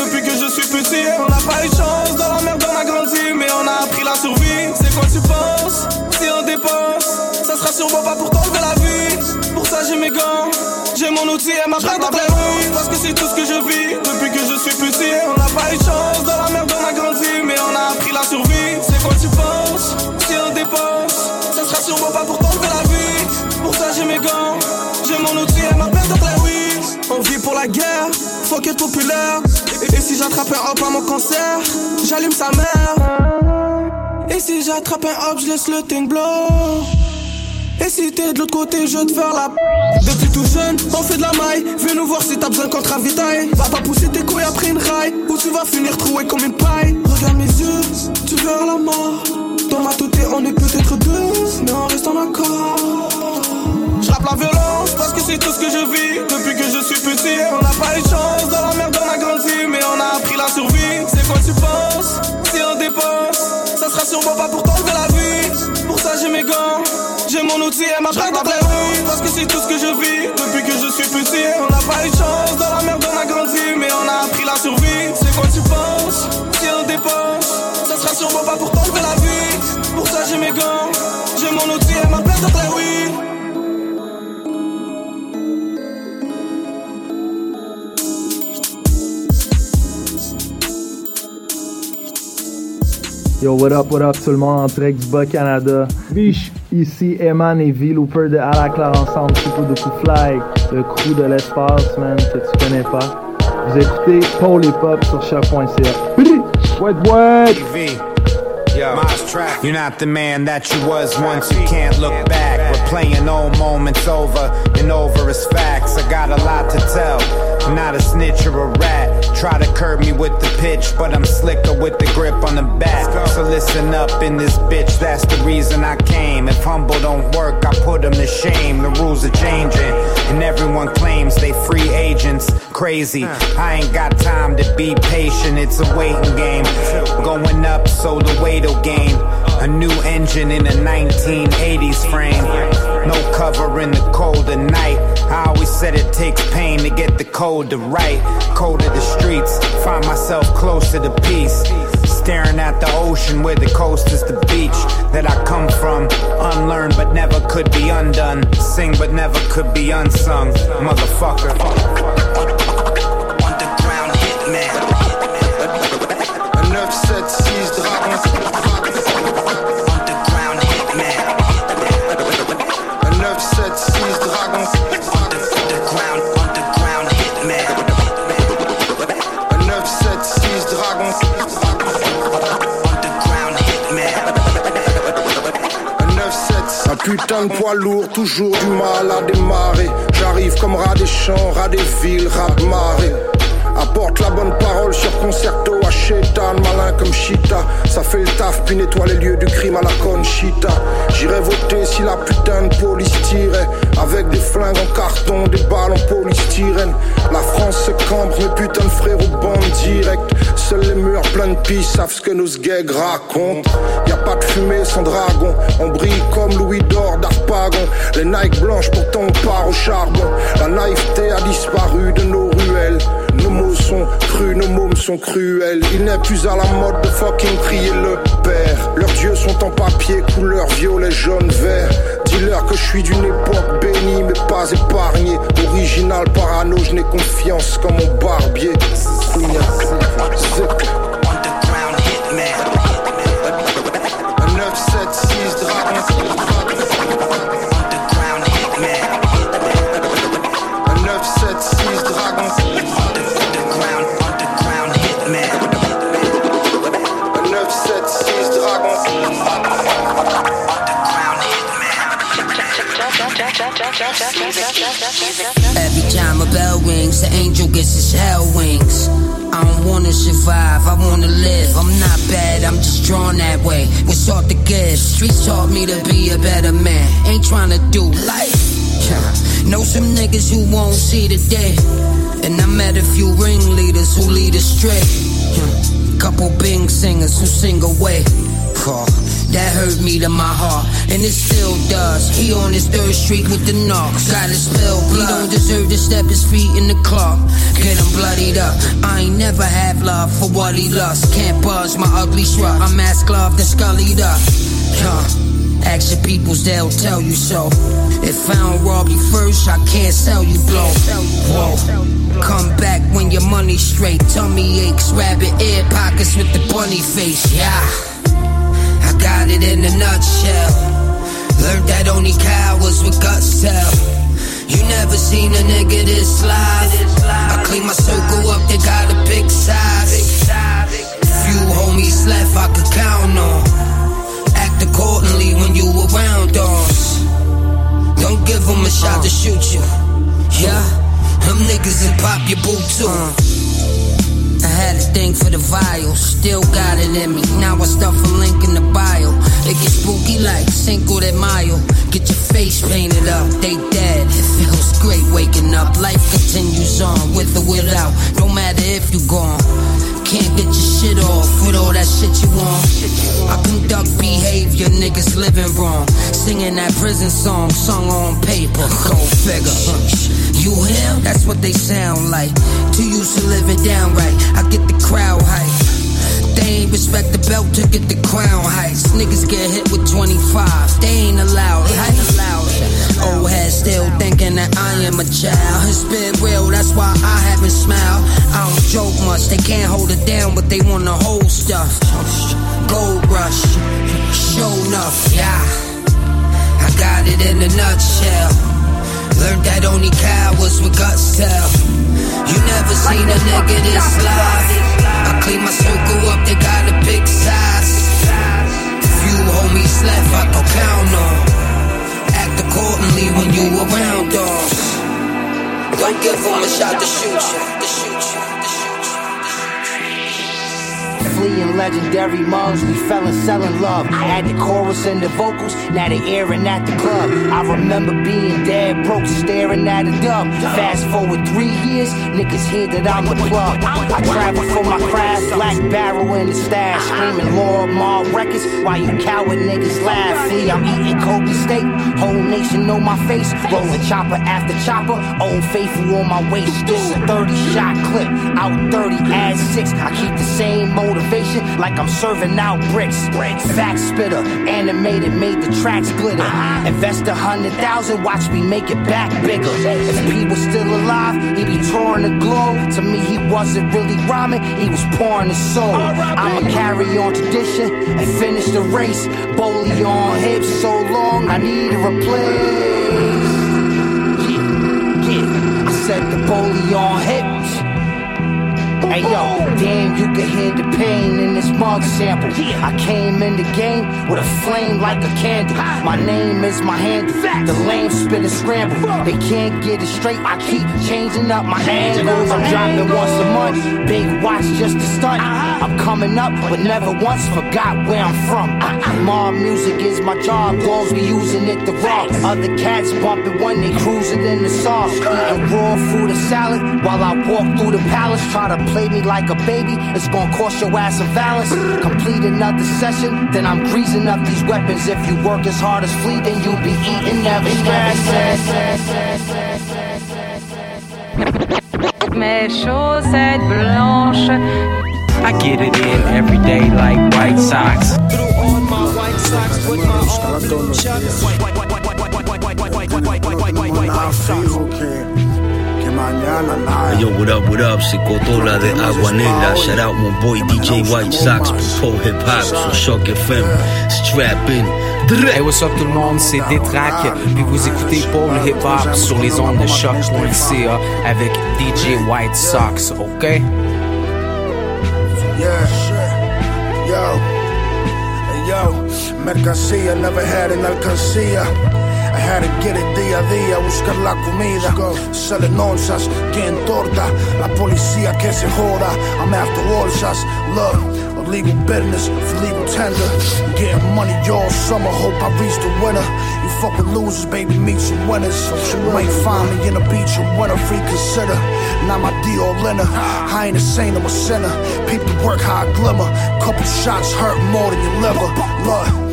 j'ai mon outil et ma dans les rues. Parce que c'est tout ce que je vis depuis que je suis petit. On n'a pas eu de chance, dans la merde on a grandi, mais on a appris la survie. C'est quoi tu penses? Si on dépense, ça sera sûrement pas pour t'enlever la vie. Pour ça j'ai mes gants, j'ai mon outil et ma dans les rues. On vit pour la guerre, fuck être populaire. Et, et si j'attrape un hop à mon concert, j'allume sa mère. Et si j'attrape un hop, je laisse le thing blow. Si t'es de l'autre côté, je te faire la Depuis tout jeune, on fait de la maille. Viens nous voir si t'as besoin qu'on te ravitaille. Va pas pousser tes couilles après une raille. Ou tu vas finir troué comme une paille. Regarde mes yeux, tu verras la mort. Dans ma tête on est peut-être deux Mais on reste en accord. Je rappe la violence parce que c'est tout ce que je vis. Depuis que je suis petit. On n'a pas eu de chance, dans la merde on a grandi, mais on a appris la survie. C'est quoi tu penses? Si on dépense, ça sera sûrement pas pour t'enlever la vie. Pour ça j'ai mes gants, mon outil et ma bague dans rues. Parce que c'est tout ce que je vis depuis que je suis petit. On n'a pas eu de chance, dans la merde on a grandi, mais on a appris la survie. C'est quoi tu penses? Si on dépense, ça sera sûrement pas pour t'enlever la vie. Pour ça j'ai mes gants, j'ai mon outil et ma bague dans les rues. Yo, what up, what up tout le monde? Bas-Canada. Biche, ici Eman et V, Looper de À la Claire ensemble, Super de Coup Fly, le crew de l'espace, man, que tu connais pas. Vous écoutez Paul et Pop sur choc.ca. Wet, wet! V. Yo, you're not the man that you was once. You can't look back. We're playing old moments over and over as facts. I got a lot to tell. I'm not a snitch or a rat. Try to curb me with the pitch, but I'm slicker with the grip on the back. So listen up in this bitch. That's the reason I came. If humble don't work, I put them to shame. The rules are changing, and everyone claims they free agents. Crazy. I ain't got time to be patient. It's a waiting game. Going up, so the weight'll gain. A new engine in a 1980s frame. No cover in the cold night. I always said it takes pain to get the cold to right. Cold of the streets. Find myself closer to the peace. Staring at the ocean where the coast is the beach that I come from. Unlearned but never could be undone. Sing but never could be unsung. Motherfucker. Un 9-7-6 dragon Dragons. Putain de poids lourd, toujours du mal à démarrer. J'arrive comme rat des champs, rat des villes, rat de marée. Apporte la bonne parole sur concerto à Shetan, malin comme Chita. Ça fait le taf, puis nettoie les lieux du crime à la Conchita. J'irai voter si la putain de police tirait. Avec des flingues en carton, des balles en polystyrène. La France se cambre, mes putains de frères au banc direct. Seuls les murs pleins de pis savent ce que nos gags racontent. Y a pas de fumée sans dragon. On brille comme Louis d'Or d'Arpagon. Les Nike blanches, pourtant on part au charbon. La naïveté a disparu de nos ruelles. Nos mots sont crus, nos mômes sont cruels. Il n'est plus à la mode de fucking crier le père. Leurs dieux sont en papier, couleur violet, jaune, vert. Dis-leur que je suis d'une époque bénie, mais pas épargnée. Original parano, je n'ai confiance comme mon barbier. Rings, the angel gets his hell wings. I don't wanna survive, I wanna live. I'm not bad, I'm just drawn that way. What's all the give? Streets taught me to be a better man. Ain't trying to do life. Yeah. Know some niggas who won't see the day. And I met a few ringleaders who lead astray. Yeah. Couple bing singers who sing away. Oh, that hurt me to my heart, and it still does. He on his third street with the knocks, got his spill blood. He don't deserve to step his feet in the club, get him bloodied up. I ain't never have love for what he lost. Can't buzz my ugly shrug. I'm ass gloved and scullied up. Huh. Ask your peoples, they'll tell you so. If I don't rob you first, I can't sell you blow. Whoa. Come back when your money's straight. Tummy aches, rabbit ear pockets with the bunny face. Yeah. I got it in a nutshell. Learned that only cowards with guts tell. You never seen a nigga this live. I clean my circle up, they got a big size. Few homies left I could count on. Act accordingly when you around us. Don't give them a shot to shoot you. Yeah, them niggas and pop your boot too. Had a thing for the vials, still got it in me. Now I stuff a link in the bio. It gets spooky like Cinco de Mayo. Get your face painted up, they dead. It feels great waking up. Life continues on, with or without. No matter if you gone. Can't get your shit off with all that shit you want. I conduct behavior, niggas living wrong. Singing that prison song, sung on paper. Go figure. You him? That's what they sound like. Too used to living down right. I get the crowd hype. They ain't respect the belt to get the crown heights. Niggas get hit with 25. They ain't allowed. Height. Old head still thinking that I am a child. It's been real, that's why I haven't smiled. I don't joke much, they can't hold it down, but they wanna hold stuff. Gold rush, show enough, yeah. I got it in a nutshell. Learned that only cowards with guts tell. You never seen a nigga this live. I clean my circle up, they got a big size. Few homies left I can count on. Accordingly when you around us. Don't give them a shot to shoot you. To shoot you. Fleeing legendary mugs, we fell in selling love. I had the chorus and the vocals, now they airing at the club. I remember being dead broke, staring at a dub. Fast forward three years, niggas hear that I'm the plug. I travel for my craft, black barrel in the stash, screaming Lord Mall records while you coward niggas laugh. See, I'm eating Kobe steak, whole nation know my face, rolling chopper after chopper, old faithful on my waist. This a 30 shot clip, out 30, add six. I keep the same motivation like I'm serving out bricks. bricks. Fact spitter, animated, made the tracks glitter. Uh-huh. Invest a hundred thousand, watch me make it back bigger. If he was still alive, he'd be touring the globe. To me, he wasn't really rhyming, he was pouring his soul. I'ma carry on tradition and finish the race. Bowley on hips so long, I need a replace. Yeah, yeah. I said the bowley on hip Hey yo, damn, you can hear the pain in this mug sample. I came in the game with a flame like a candle. My name is my handle. The lame spit and scramble. They can't get it straight. I keep changing up my angles. I'm dropping once a month. Big watch just to stunt. I'm coming up, but never once forgot where I'm from. My music is my job. Balls be using it to rock. Other cats bumping when they cruising in the sauce. Eating raw food and salad while I walk through the palace. Try to play me like a baby, it's gonna cost your ass a valance. Complete another session, then I'm greasing up these weapons. If you work as hard as Flea, then you'll be eating every I get it in every day like white socks. My Sox. Yo, what up, what up? C'est Cotola de Agua Negra. Shout out my boy DJ White Sox Pro Hip Hop sur Shock FM. Strap in. Hey, what's up tout le monde, c'est Détrac, puis vous écoutez Paul Hip Hop sur les ondes de choc.ca avec DJ White Sox, ok? Yeah, shit. Yo, hey, yo, mercancía, never had an alcancía. I had to get it día a día, buscar la comida. Selling onzas, getting torta. La policía que se joda. I'm after bolsas. Look, illegal business for legal tender. Getting money all summer, hope I reach the winner. You fuck with losers, baby, meet some winners. You might find me in the beach and winter, reconsider. Now my deal Leonard. I ain't a saint, I'm a sinner. People work hard, glimmer. Couple shots hurt more than your liver. Look.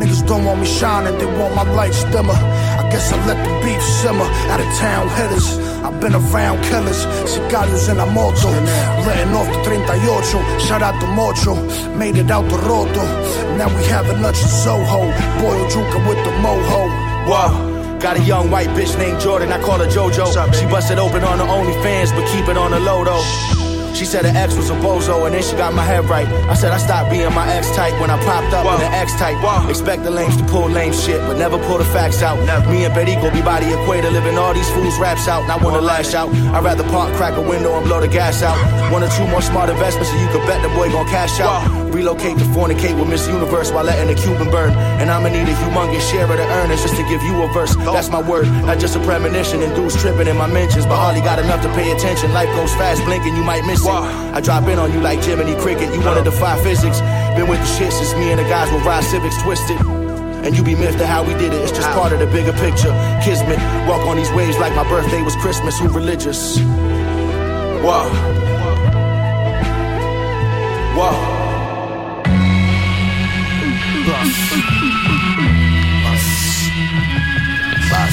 Niggas don't want me shining, they want my light dimmer. I guess I let the beef simmer. Out of town hitters, I've been around killers. Sicarios in a moto, letting off the 38. Shout out to Mocho, made it out the roto. Now we having lunch in Soho. Boy Juca with the moho. Whoa. Got a young white bitch named Jordan, I call her JoJo. She busted open on her OnlyFans, but keep it on the low though. She said her ex was a bozo, and then she got my head right. I said I stopped being my ex type when I popped up with an ex type. Expect the lames to pull lame shit, but never pull the facts out. Me and Perico be by the equator, living all these fools' raps out. And I wanna lash out. I'd rather park, crack a window, and blow the gas out. One or two more smart investments, and you could bet the boy gon' cash out. Relocate to fornicate with Miss Universe while letting the Cuban burn. And I'ma need a humongous share of the earnings just to give you a verse. Oh. That's my word, not just a premonition. And dudes tripping in my mentions, but hardly got enough to pay attention. Life goes fast, blinking, you might miss it. I drop in on you like Jiminy Cricket. You wanted to defy physics. Been with the shit since me and the guys with ride civics twisted. And you be miffed at how we did it. It's just part of the bigger picture. Kismet, walk on these waves like my birthday was Christmas. Who religious? Whoa. Whoa.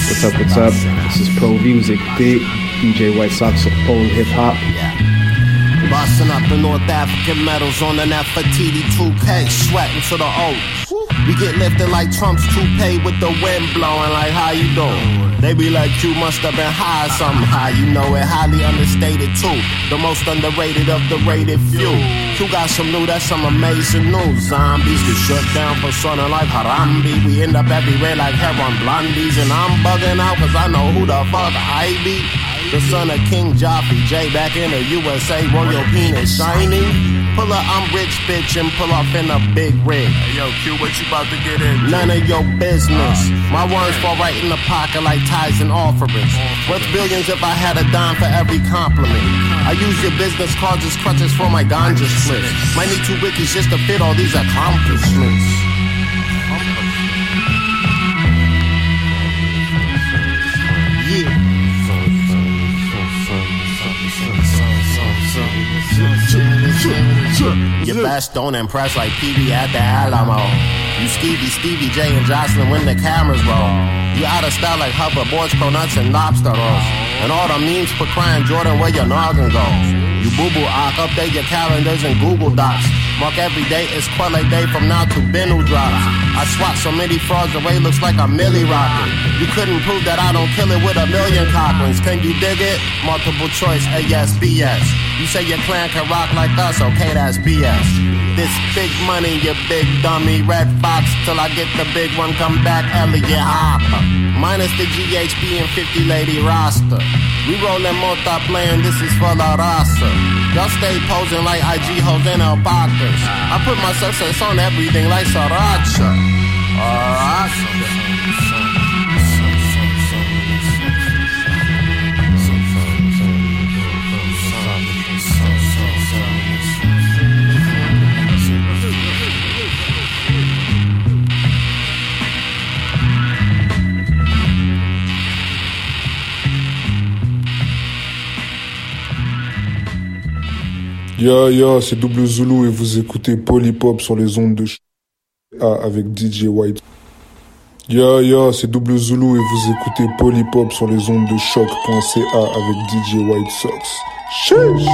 What's up, what's up? This is Pro V, vous écoutez DJ White Sox sur Pole Hip Hop. Busting up the North African medals on an Nefertiti 2K, sweating to the O. We get lifted like Trump's toupee with the wind blowing like how you doing? They be like you must have been high somehow, you know it highly understated too. The most underrated of the rated few. You got some new, that's some amazing news. Zombies get shut down for sounding like Harambe. We end up everywhere like heron blondies, and I'm bugging out cause I know who the fuck I be. The son of King Joffrey, J back in the USA, royal penis shining. Pull up, I'm rich, bitch, and pull off in a big rig. Hey, yo, Q, what you about to get in? None of your business. My words fall right in the pocket like tithes and offerings. Worth billions if I had a dime for every compliment. I use your business cards as crutches for my ganja splits. Might need two wikis just to fit all these accomplishments. Your best don't impress like PB at the Alamo. You Stevie, Stevie J, and Jocelyn when the cameras roll. You out of style like hoverboards, cronuts, and lobster rolls. And all the memes for crying Jordan where your noggin goes. You boo boo ock, update your calendars and Google Docs. Mark every day is Quelle Day from now to Bennu drops. I swat so many frauds away, looks like a milli rocket. You couldn't prove that I don't kill it with a million Cochrans. Can you dig it? Multiple choice, A yes, B yes. You say your clan can rock like us, okay, that's BS. This big money, you big dummy. Red Fox till I get the big one. Come back, Elliot Hopper. Minus the GHB and 50 lady roster. We rollin' multi playing, this is for La Raza. Y'all stay posing like IG hoes and alpacas. I put my success on everything like Sriracha. Sriracha. Ya ya, c'est Double Zulu et vous écoutez Polypop sur les ondes de ch... Ah, avec DJ White. Ya ya, c'est Double Zulu et vous écoutez Polypop sur les ondes de choc.ca avec DJ White Sox. Sheesh!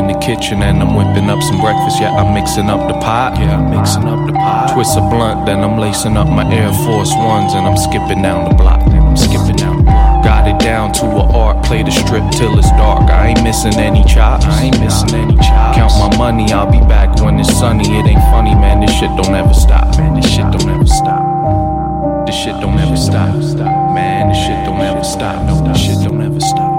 In the kitchen and I'm whipping up some breakfast. Yeah, I'm mixing up the pot. Yeah, I'm mixing up the pot. Twist a blunt, then I'm lacing up my Air Force Ones and I'm skipping down the block. Then I'm skipping down. Got it down to a art, play the strip till it's dark. I ain't missing any chops. I ain't missing any chops. Count my money, I'll be back when it's sunny. It ain't funny, man. This shit don't ever stop. Man, this shit don't ever stop. This shit don't ever stop. Man, this shit don't ever stop. No, this shit don't ever stop.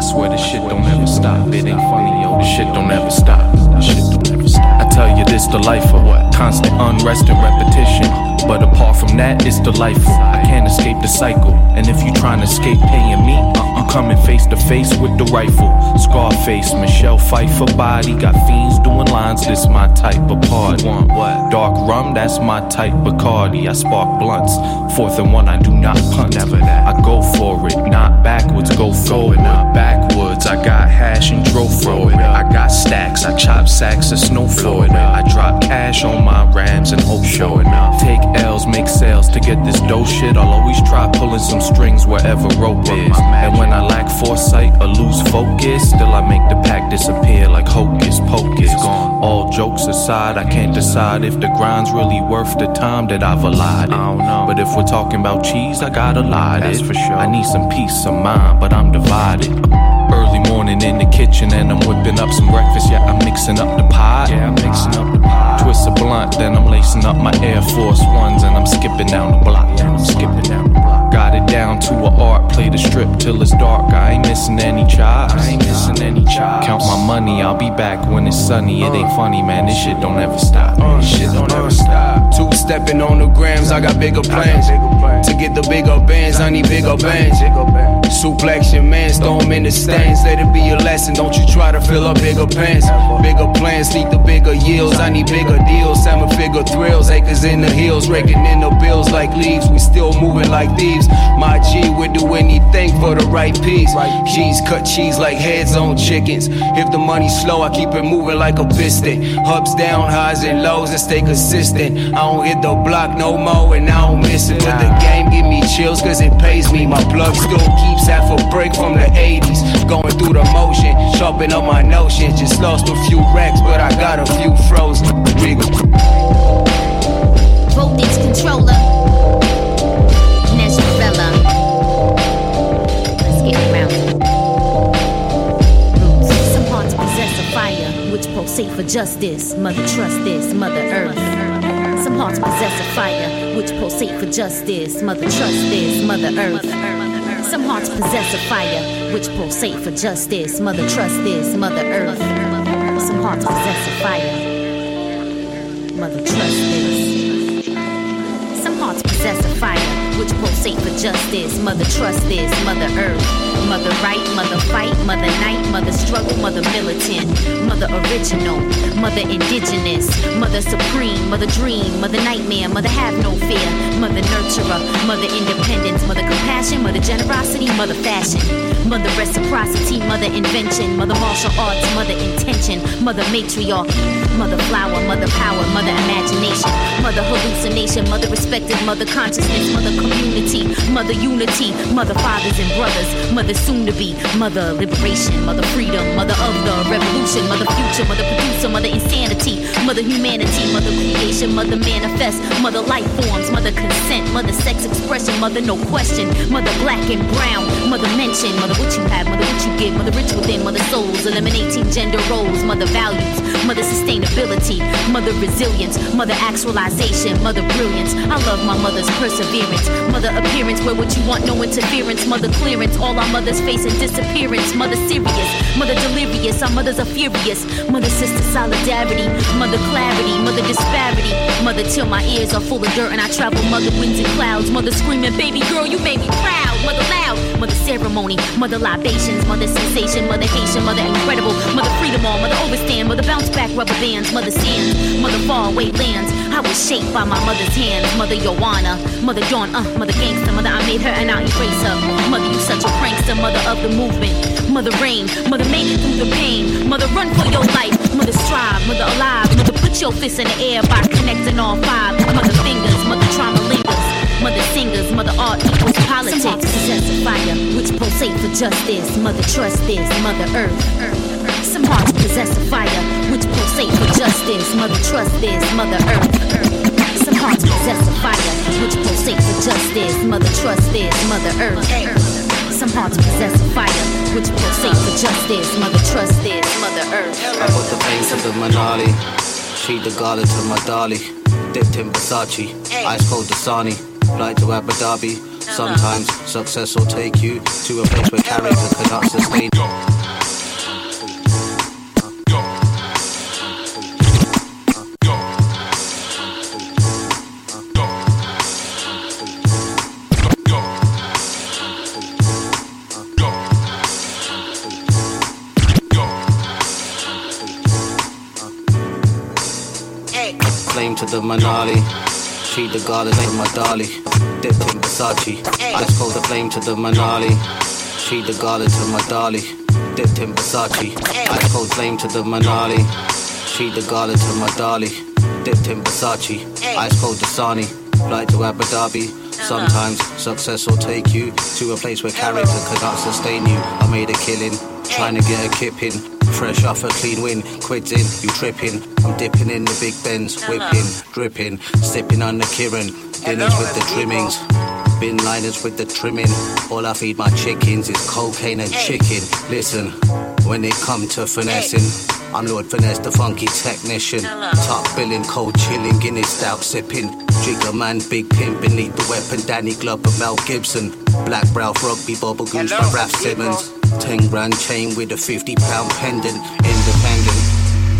I swear this shit don't ever stop. It ain't funny, yo. This shit don't ever stop. This shit don't ever stop. I tell you this, the life of what? Constant unrest and repetition. But apart from that, it's delightful. I can't escape the cycle. And if you trying to escape paying me, you coming face to face with the rifle. Scarface, Michelle Pfeiffer body. Got fiends doing lines, this my type of party. Want what? Dark rum, that's my type of Cardi. I spark blunts. Fourth and one, I do not punt. Never that. I go for it, not backwards, go forward. Not backwards, I got hash and drove for it. I got stacks, I chop sacks of snow for it. I drop cash on my rams and hope for it. Take L's, make sales to get this dough shit. I'll always try pulling some strings wherever rope is. And when I lack foresight or lose focus, still I make the pack disappear like hocus pocus. Gone. All jokes aside, I can't decide if the grind's really worth the time that I've allotted. I don't know. But if we're talking about cheese, I gotta lie. That's for sure. I need some peace of mind, but I'm divided. Early morning in the kitchen and I'm whipping up some breakfast. Yeah, I'm mixing up the pot. Yeah, I'm mixing up the pot. Twist a blunt, then I'm lacing up my Air Force Ones and I'm skipping down the block. Yeah, I'm skipping down the block. Got it down to a art, play the strip till it's dark. I ain't missing any chops. I ain't missing any chops. Count my money, I'll be back when it's sunny. It ain't uh. funny, man. This shit don't ever stop. Uh, this shit don't ever stop. Two stepping on the grams, I got bigger plans. To get the bigger bands, I need bigger bands. Suplex your man, throw 'em in the stands. Let it be a lesson, don't you try to fill up bigger pants. Bigger plans, need the bigger yields. I need bigger deals, seven figure thrills. Acres in the hills, raking in the bills like leaves. We still moving like thieves. My G would do anything for the right piece. G's cut cheese like heads on chickens. If the money's slow, I keep it moving like a piston. Ups, down, highs, and lows, and stay consistent. I don't hit the block no more, and I don't miss it. But the game give me chills, cause it pays me. My plug still keeps half a break from the 80s. Going through the motion, sharpen up my notion. Just lost a few racks, but I got a few frozen. Big. Voltage controller. Pulsate for justice. Mother, trust this, Mother Earth. Some hearts possess a fire which pulsate for justice. Mother, trust this, Mother Earth. Some hearts possess a fire which pulsate for justice. Mother, trust this, Mother Earth. Some hearts possess a fire. Mother, trust hearts possess a fire which pulsate for justice. Mother, trust this, Mother Earth. Mother right, mother fight, mother night, mother struggle, mother militant, mother original, mother indigenous, mother supreme, mother dream, mother nightmare, mother have no fear, mother nurturer, mother independence, mother compassion, mother generosity, mother fashion, mother reciprocity, mother invention, mother martial arts, mother intention, mother matriarchy, mother flower, mother power, mother imagination, mother hallucination, mother respected, mother consciousness, mother community, mother unity, mother fathers and brothers, mother soon to be, mother liberation, mother freedom, mother of the revolution, mother future, mother producer, mother insanity, mother humanity, mother creation, mother manifest, mother life forms, mother consent, mother sex expression, mother no question, mother black and brown, mother mention, mother what you have, mother what you give, mother rich within, mother souls, eliminating gender roles, mother values, mother sustainability, mother resilience, mother actualization, mother brilliance. I love my mother's perseverance, mother appearance, where what you want, no interference, mother clearance, all our mothers facing disappearance, mother serious, mother delirious, our mothers are furious, mother sister solidarity, mother clarity, mother disparity, mother till my ears are full of dirt and I travel mother winds and clouds, mother screaming, baby girl, you made me proud, mother loud, mother ceremony, mother libations, mother sensation, mother Haitian, mother incredible, mother freedom all, mother overstand, mother bounce back rubber bands, mother sands, mother far away lands. I was shaped by my mother's hands, mother Joanna, mother Dawn, uh, mother gangster, mother I made her and I erase her. Mother, you such a prankster, mother of the movement, mother rain, mother made it through the pain, mother run for your life, mother strive, mother alive, mother put your fists in the air by connecting all five, mother fingers, mother trauma. Mother singers, mother art equals politics. Some hearts possess a fire which pulsate for justice. Mother trust this, Mother Earth. Some hearts possess a fire which pulsate for justice. Mother trust this, Mother Earth. Some hearts possess a fire which pulsate for justice. Mother trust this, Mother Earth. Some hearts possess a fire which pulsate for justice. Mother trust this, Mother Earth. I put the pain to the Manali. She the garlic to my dolly. Dipped in Versace. Ice cold Dasani. Fly to Abu Dhabi. Sometimes success will take you to a place where character cannot sustain. Flame to the Manali. She the goddess of my dolly. Dipped in Versace. Ice cold the flame to the Manali. She the goddess of my dolly. Dipped in Versace. Ice cold flame to the Manali. She the goddess of my dolly. Dipped in Versace. Ice cold Dasani. Flight to Abu Dhabi. Uh-huh. Sometimes success will take you to a place where character cannot sustain you. I made a killing, trying to get a kip in. Fresh off a clean win, quitting, you tripping. I'm dipping in the big bends, whipping, dripping, sipping on the Kirin. Dinners with the trimmings, bin liners with the trimming. All I feed my chickens is cocaine and chicken. Listen, when it come to finessing, I'm Lord Finesse, the funky technician. Top billing, cold chilling, Guinness stout sipping. Jigger man, big pimp beneath the weapon. Danny Glover, Mel Gibson. Black Ralph Rugby, Bubble Goose by Ralph Simmons. 10 grand chain with a 50 pound pendant. Independent.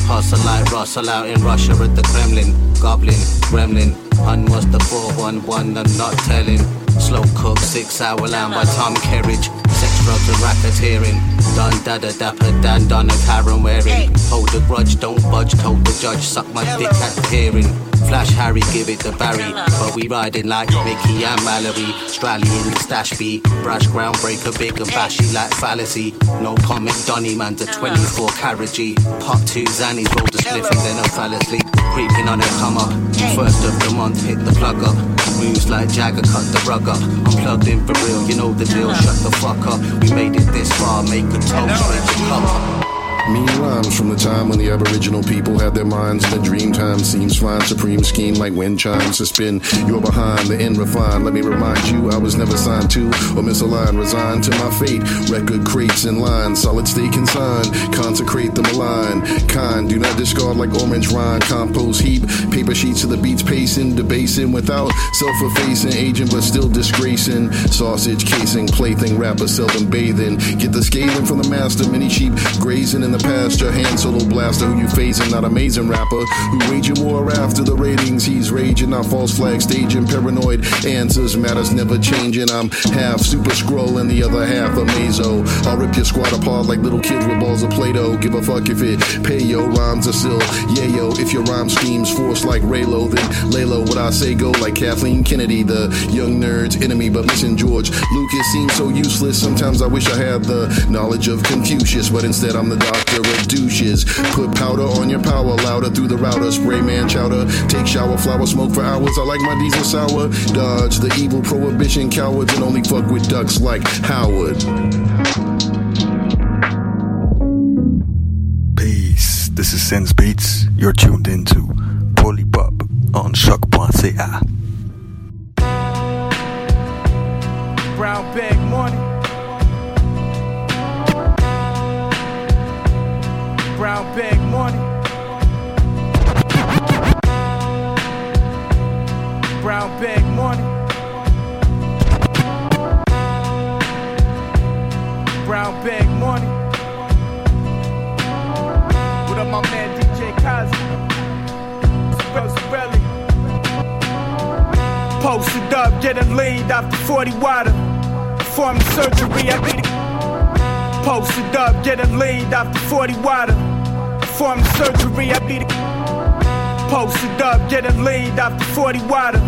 Hustle like Russell out in Russia at the Kremlin. Goblin, Gremlin. Un was the 411, I'm not telling. Slow cook, six hour lamb by Tom Kerridge. Sex, drugs, and racketeering. Dun dada dapper, dan dun and Karen wearing. Hold the grudge, don't budge, told the judge, suck my dick at the hearing. Flash Harry, give it to Barry. But we riding like Mickey and Mallory. The stash beat. Brash groundbreaker, big and bashy like fallacy. No comment, Donny man's a 24 carat G. Pop two Zannies, roll the spliff and then I fell asleep. Creeping on a come up. First of the month, hit the plug up. Moves like Jagger, cut the rug up. I'm plugged in for real, you know the deal. Shut the fuck up. We made it this far, make a toast. Mean rhymes from the time when the Aboriginal people had their minds. in The dream time seems fine. Supreme scheme like wind chimes to spin. You're behind the end refined. Let me remind you, I was never signed to or misaligned. Resigned to my fate. Record crates in line. Solid stay consigned. Consecrate the malign. Kind. Do not discard like orange rind. Compost heap. Paper sheets to the beats pacing. Debasing without self-effacing. Agent but still disgracing. Sausage casing. Plaything. Rapper seldom bathing. Get the scathing from the master. Many sheep grazing in the pasture. Hand solo blaster who you facing, not amazing rapper who waging war after the ratings. He's raging, not false flag staging, paranoid answers matters never changing. I'm half super scroll and the other half a mazo. I'll rip your squad apart like little kids with balls of Play-Doh. Give a fuck if it pay yo rhymes are still yayo. If your rhyme schemes force like Raylo, then Laylo. What I say go like Kathleen Kennedy, the young nerd's enemy. But listen, George Lucas seems so useless. Sometimes I wish I had the knowledge of Confucius, but instead I'm the doctor douches. Put powder on your power, louder through the router. Spray man chowder. Take shower, flower, smoke for hours. I like my diesel sour. Dodge the evil prohibition cowards and only fuck with ducks like Howard. Peace. This is Sense Beats. You're tuned into Polypop on choc.ca. Brown bag money. Brown bag money. Brown bag money. What up, my man DJ Kazi? Rosarelli. Posted up, getting off the 40 water. Performing surgery, I be the. Posted up, getting off the 40 water. Performing surgery, I be the. Posted up, getting off the 40 water.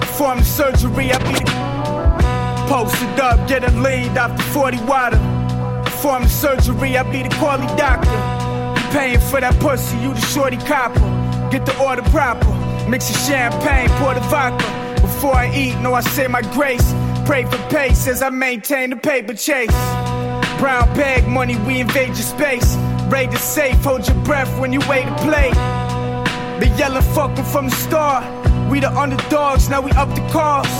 Performing surgery, I be the. Posted up, getting off the 40 water. Performing surgery, I be the quality doctor. You paying for that pussy, you the shorty copper. Get the order proper. Mix the champagne, pour the vodka. Before I eat, know I say my grace. Pray for pace as I maintain the paper chase. Brown bag money, we invade your space. Raid the safe, hold your breath when you wait to play. Been yelling fucking from the start. We the underdogs, now we up the cost.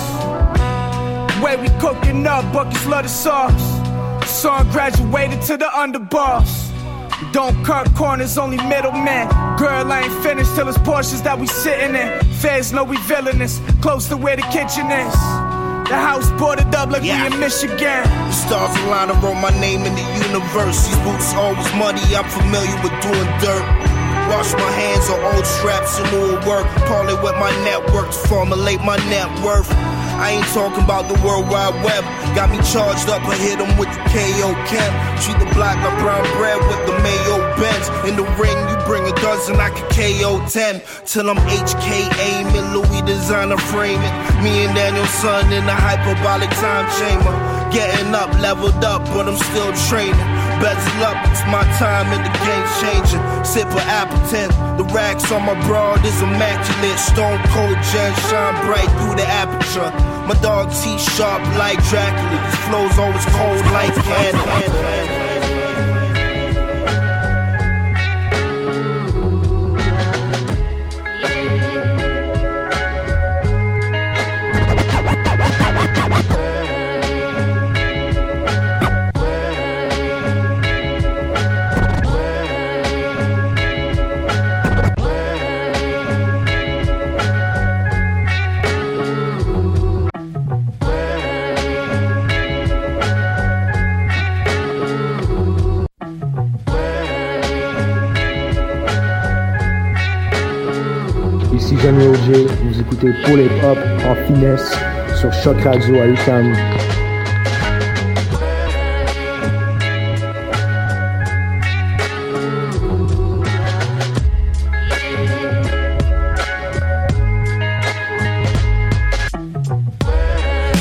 Way we cooking up, buckets love the sauce. Son graduated to the underboss. Don't cut corners, only middlemen. Girl, I ain't finished till it's portions that we sitting in. Feds know we villainous, close to where the kitchen is. The house boarded up like we in Michigan. The stars align and wrote my name in the universe. These boots always muddy, I'm familiar with doing dirt. Wash my hands on old straps and new work. Parlay with my network to formulate my net worth. I ain't talking about the World Wide Web. Got me charged up, I hit 'em with the KO Chem. Treat the black like brown bread with the Mayo Benz. In the ring, you bring a dozen, I can KO 10. Till I'm HKA, in Louis designer framing. Me and Daniel Son in the hyperbolic time chamber. Getting up, leveled up, but I'm still training. Bezel up, it's my time and the game's changing. Sip of Appleton, the racks on my broad is immaculate. Stone cold gen shine bright through the aperture. My dog T sharp like Dracula. His flow's always cold like candy. OJ, vous écoutez les Pop en finesse sur Choc Radio à UQAM.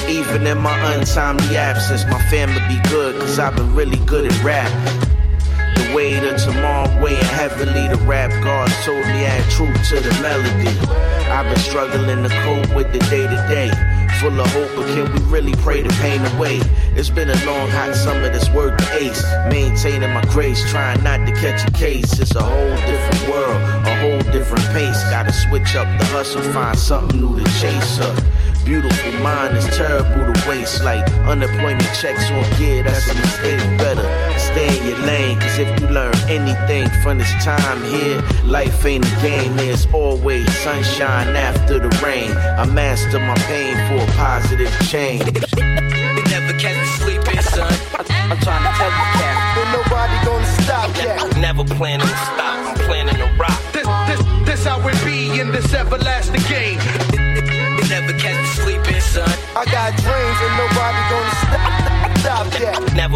Even in my untimely absence, my family be good, cause I've been really good at rap. Weight of tomorrow weighing heavily, the rap gods told me add truth to the melody. I've been struggling to cope with the day to day. Full of hope, but can we really pray the pain away? It's been a long, hot summer that's worth the ace. Maintaining my grace, trying not to catch a case. It's a whole different world, a whole different pace. Gotta switch up the hustle, find something new to chase up. Beautiful mind is terrible to waste. Like unemployment checks on gear, that's a mistake. Better stay in your lane, cause if you learn anything from this time here, life ain't a game. There's always sunshine after the rain. I master my pain for a positive change. Never catch me sleeping, son. I'm trying to tell you, Cap. Ain't nobody gonna stop yet. Never planning to stop. I'm planning to rock. This, this, this how it be in this everlasting game.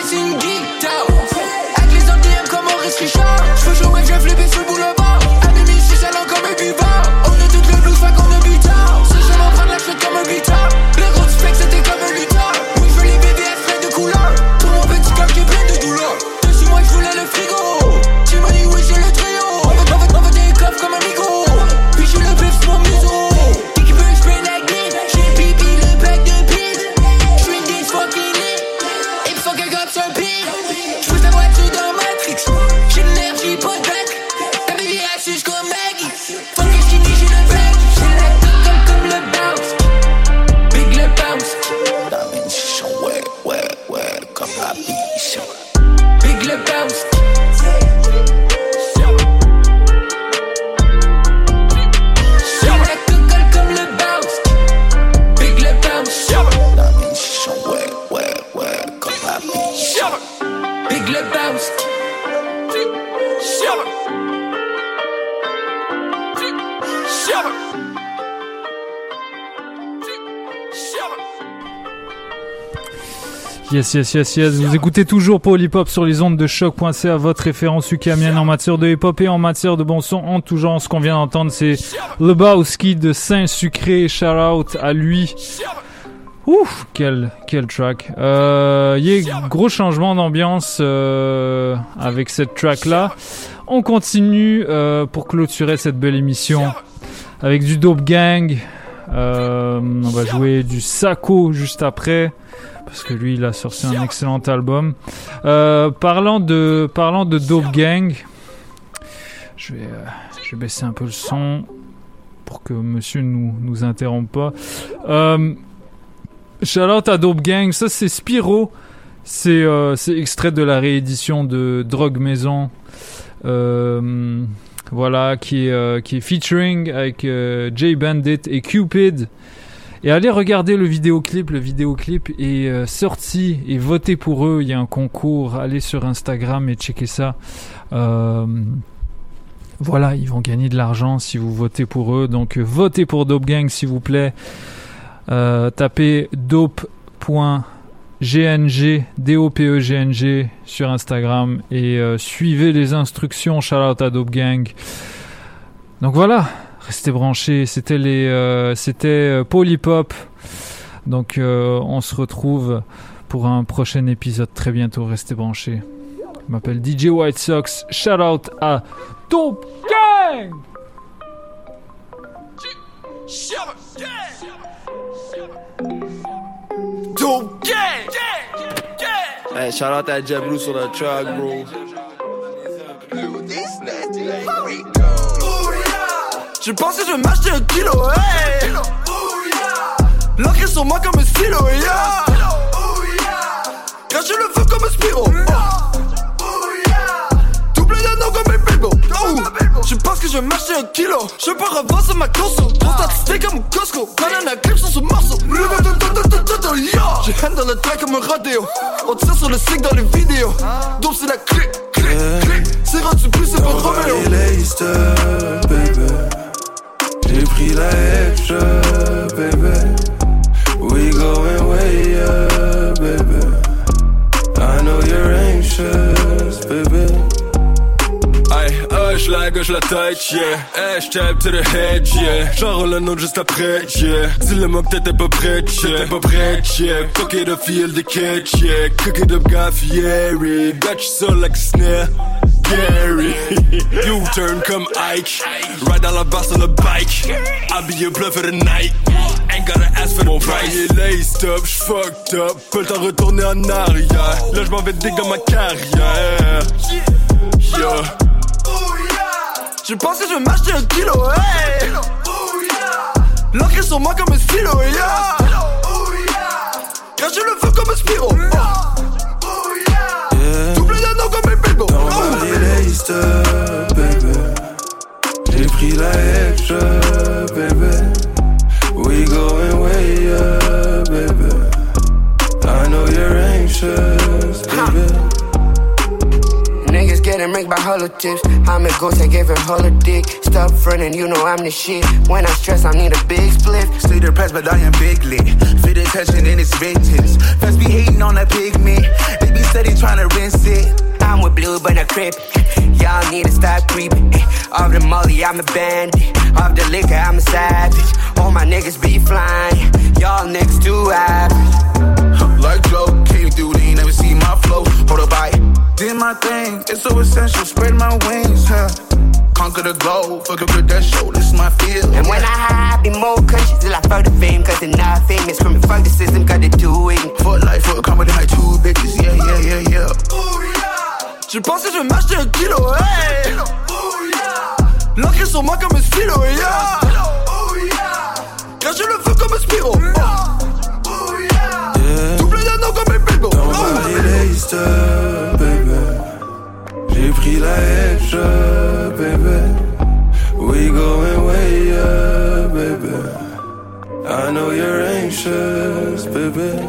nice and geeked out. Yes, yes, yes, yes. Vous écoutez toujours Hop sur les ondes de choc.ca, votre référence ukamienne en matière de hip hop et en matière de bon son en tout genre. Ce qu'on vient d'entendre, c'est Lebowski de Saint-Sucré. Shout out à lui. Ouf, quel, quel track. Euh, y a gros changement d'ambiance euh, avec cette track là. On continue euh, pour clôturer cette belle émission avec du Dope Gang. Euh, on va jouer du Sako juste après parce que lui il a sorti un excellent album. Euh, parlant de parlant de Dope Gang, je vais euh, je vais baisser un peu le son pour que Monsieur nous nous interrompe pas. Euh, Shout-out à Dope Gang, ça c'est Spiro. C'est euh, extrait de la réédition de Drogue Maison. Euh, voilà, qui est, qui est featuring avec Jay Bandit et Cupid. Et allez regarder le vidéoclip, le vidéoclip est euh, sorti et votez pour eux, il y a un concours, allez sur Instagram et checkez ça. Euh, voilà, ils vont gagner de l'argent si vous votez pour eux, donc euh, votez pour Dope Gang s'il vous plaît. Euh, tapez dope.gng, D-O-P-E-G-N-G sur Instagram et suivez les instructions. Shout out à Dope Gang. Donc voilà, restez branchés. C'était les, euh, c'était euh, Hop. Donc euh, on se retrouve pour un prochain épisode très bientôt. Restez branchés. Je m'appelle DJ White Sox. Shout out à Dope Gang. Dope gang! Hey, shout out à Jablu sur le track, bro. Pense que je vais m'acheter un kilo, hey! L'encre sur moi comme un stylo, yeah! Je le feu comme un Spiro, Double d'anneau comme un Bilbo, Je pense que je vais m'acheter un kilo. Je peux revancer ma conso Trop statisté comme un Costco Banana clip sur ce morceau. Je hand dans le track comme un rodéo. On tire sur le stick dans les vidéos. Donc c'est la clé, clé, clé. C'est rendu plus, c'est pas Roméo. J'ai pris la extra, baby. We going way up, Euh, je la tête, yeah. To the head, yeah. J'enroule un autre juste après, yeah. Dis-le-moi que t'étais pas prête, yeah. Pas prête, yeah. Cook it up, feel the catch, yeah. Cook it up, got fiery. Got you so like a snare. Gary, you turn comme Ike. Ride dans la barre sur le bike. Habillé bleu for the night. Ain't gotta ask for the price. Est laced up, j'fucked up. Pas le temps retourner en arrière. Là, j'm'en vais dig ma carrière. Yeah. Je pense que je vais m'acheter un kilo, hey! L'encre sur moi comme un stylo, yeah! Quand je le feu comme un Spiro, Double d'anneau comme un Bilbo, up, baby. J'ai pris la extra, baby. We going way up, baby. I know you're anxious, baby. Niggas getting ranked by hella tips. I'm a ghost, I gave her hella dick. Stop running, you know I'm the shit. When I stress, I need a big split. Stay depressed, but I am big lit. Fit attention in its vintage. Fast be hating on that pigment. They be steady trying to rinse it. I'm with blue, but not crip. Y'all need to stop creeping. Off the molly, I'm a bandit. Off the liquor, I'm a savage. All my niggas be flying. Y'all niggas too average. Like Joe, came through, they ain't never see my flow. Hold up, I did my thing. It's so essential, spread my wings, huh? Conquer the globe, fuck up with that show, this is my field. And when I high, I be more conscious till I fuck the fame. Cause they're not famous. Screaming, fuck the system, cause they do it. Fuck life, for fuck comedy, like two bitches, yeah, yeah, yeah, yeah. J'ai pensé je vais m'acheter un kilo, hey L'encre sur moi comme un stylo, yeah Oh, yeah. Cacher le feu comme un Spiro Oh. Yeah. Double d'anneau comme un Bilbo Dans Paris Leicester, baby J'ai pris la edge, baby We going way up, baby I know you're anxious, baby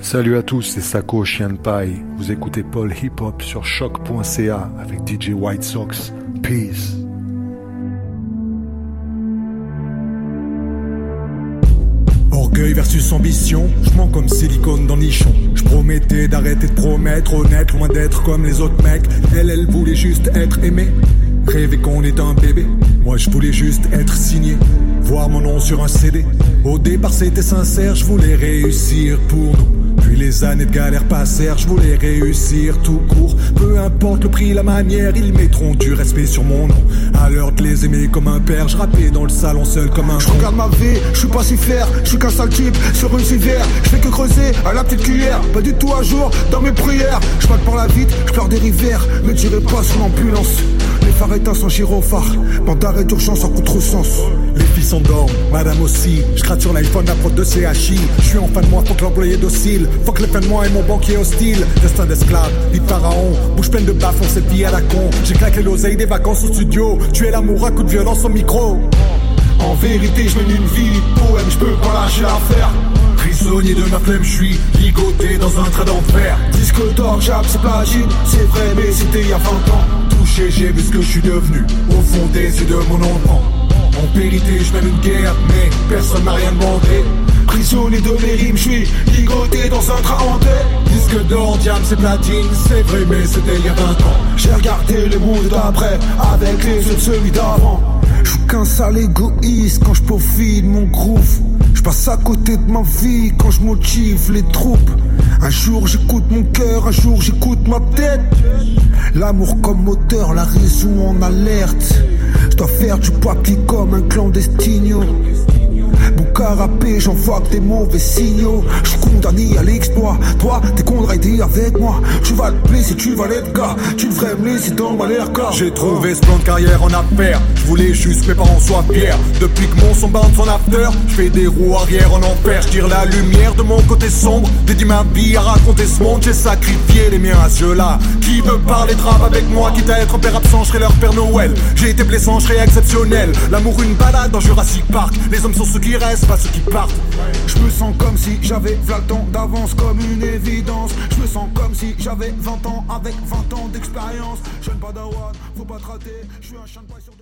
Salut à tous, c'est Sako Chien de Paille. Vous écoutez Paul Hip Hop sur choc.ca avec DJ White Sox. Peace. Orgueil versus ambition, je mens comme silicone dans nichon. Je promettais d'arrêter de promettre, honnête, loin d'être comme les autres mecs. Elle, elle voulait juste être aimée, rêver qu'on est un bébé. Moi je voulais juste être signé, voir mon nom sur un CD. Au départ c'était sincère, je voulais réussir pour nous. Puis les années de galère passèrent, je voulais réussir tout court. Peu importe le prix, la manière, ils mettront du respect sur mon nom. À l'heure de les aimer comme un père, je rappais dans le salon seul comme un Je regarde ma vie, je suis pas si fier, je suis qu'un sale type sur une civière. Je fais que creuser à la petite cuillère, pas du tout à jour dans mes prières. Je passe par la vite, je pleure des rivières, me tirez pas sur l'ambulance. Les phares éteints sans gyrophare, bande d'arrêt d'urgence en contresens. Les filles s'endorment, madame aussi. Je gratte sur l'iPhone la prod de CHI. Je suis en fin de moi, faut que l'employé docile. Faut que les de moi et mon banquier hostile. Destin d'esclave, vie de pharaon. Bouche pleine de baffes, on s'est pillé à la con. J'ai claqué l'oseille des vacances au studio. Tu es l'amour à coup de violence au micro. En vérité, je mène une vie poème, je peux pas lâcher l'affaire. Prisonnier de ma flemme, je suis ligoté dans un train d'enfer. Disque d'or, j'appe, c'est platine, c'est vrai, mais c'était il y a 20 ans. Touché, j'ai vu ce que je suis devenu. Au fond des yeux de mon enfant. En vérité, je mène une guerre, mais personne m'a rien demandé. Prisonnier de mes rimes, je suis ligoté dans un train hanté. Disque d'or, diable, c'est platine, c'est vrai, mais c'était il y a 20 ans. J'ai regardé le monde d'après, avec les yeux de celui d'avant. Je qu'un sale égoïste quand je profite mon groove. Je passe à côté de ma vie quand je motive les troupes. Un jour j'écoute mon cœur, un jour j'écoute ma tête. L'amour comme moteur, la raison en alerte. Dois faire du papier comme un clandestino. Mon carapé, j'envoie des mauvais signaux. Je condamné à l'exploit. Toi, t'es contrarié avec moi. Tu vas te si tu vas l'être gars. Tu devrais me laisser dans ma car. J'ai trouvé ce plan de carrière en affaires. Je voulais juste que mes parents soient fiers. Depuis que mon son bande son after, je fais des roues arrière en enfer. Je tire la lumière de mon côté sombre. Dédie ma vie à raconter ce monde. J'ai sacrifié les miens à ceux-là. Qui veut parler de rap avec moi? Quitte à être père absent, je serai leur père Noël. J'ai été blessant, je serai exceptionnel. L'amour, une balade dans Jurassic Park. Les hommes sont ceux qui pas ceux qui partent. Je me sens comme si j'avais 20 ans d'avance, comme une évidence. Je me sens comme si j'avais 20 ans avec 20 ans d'expérience. Jeune padawan, faut pas te. Je suis un chien de sur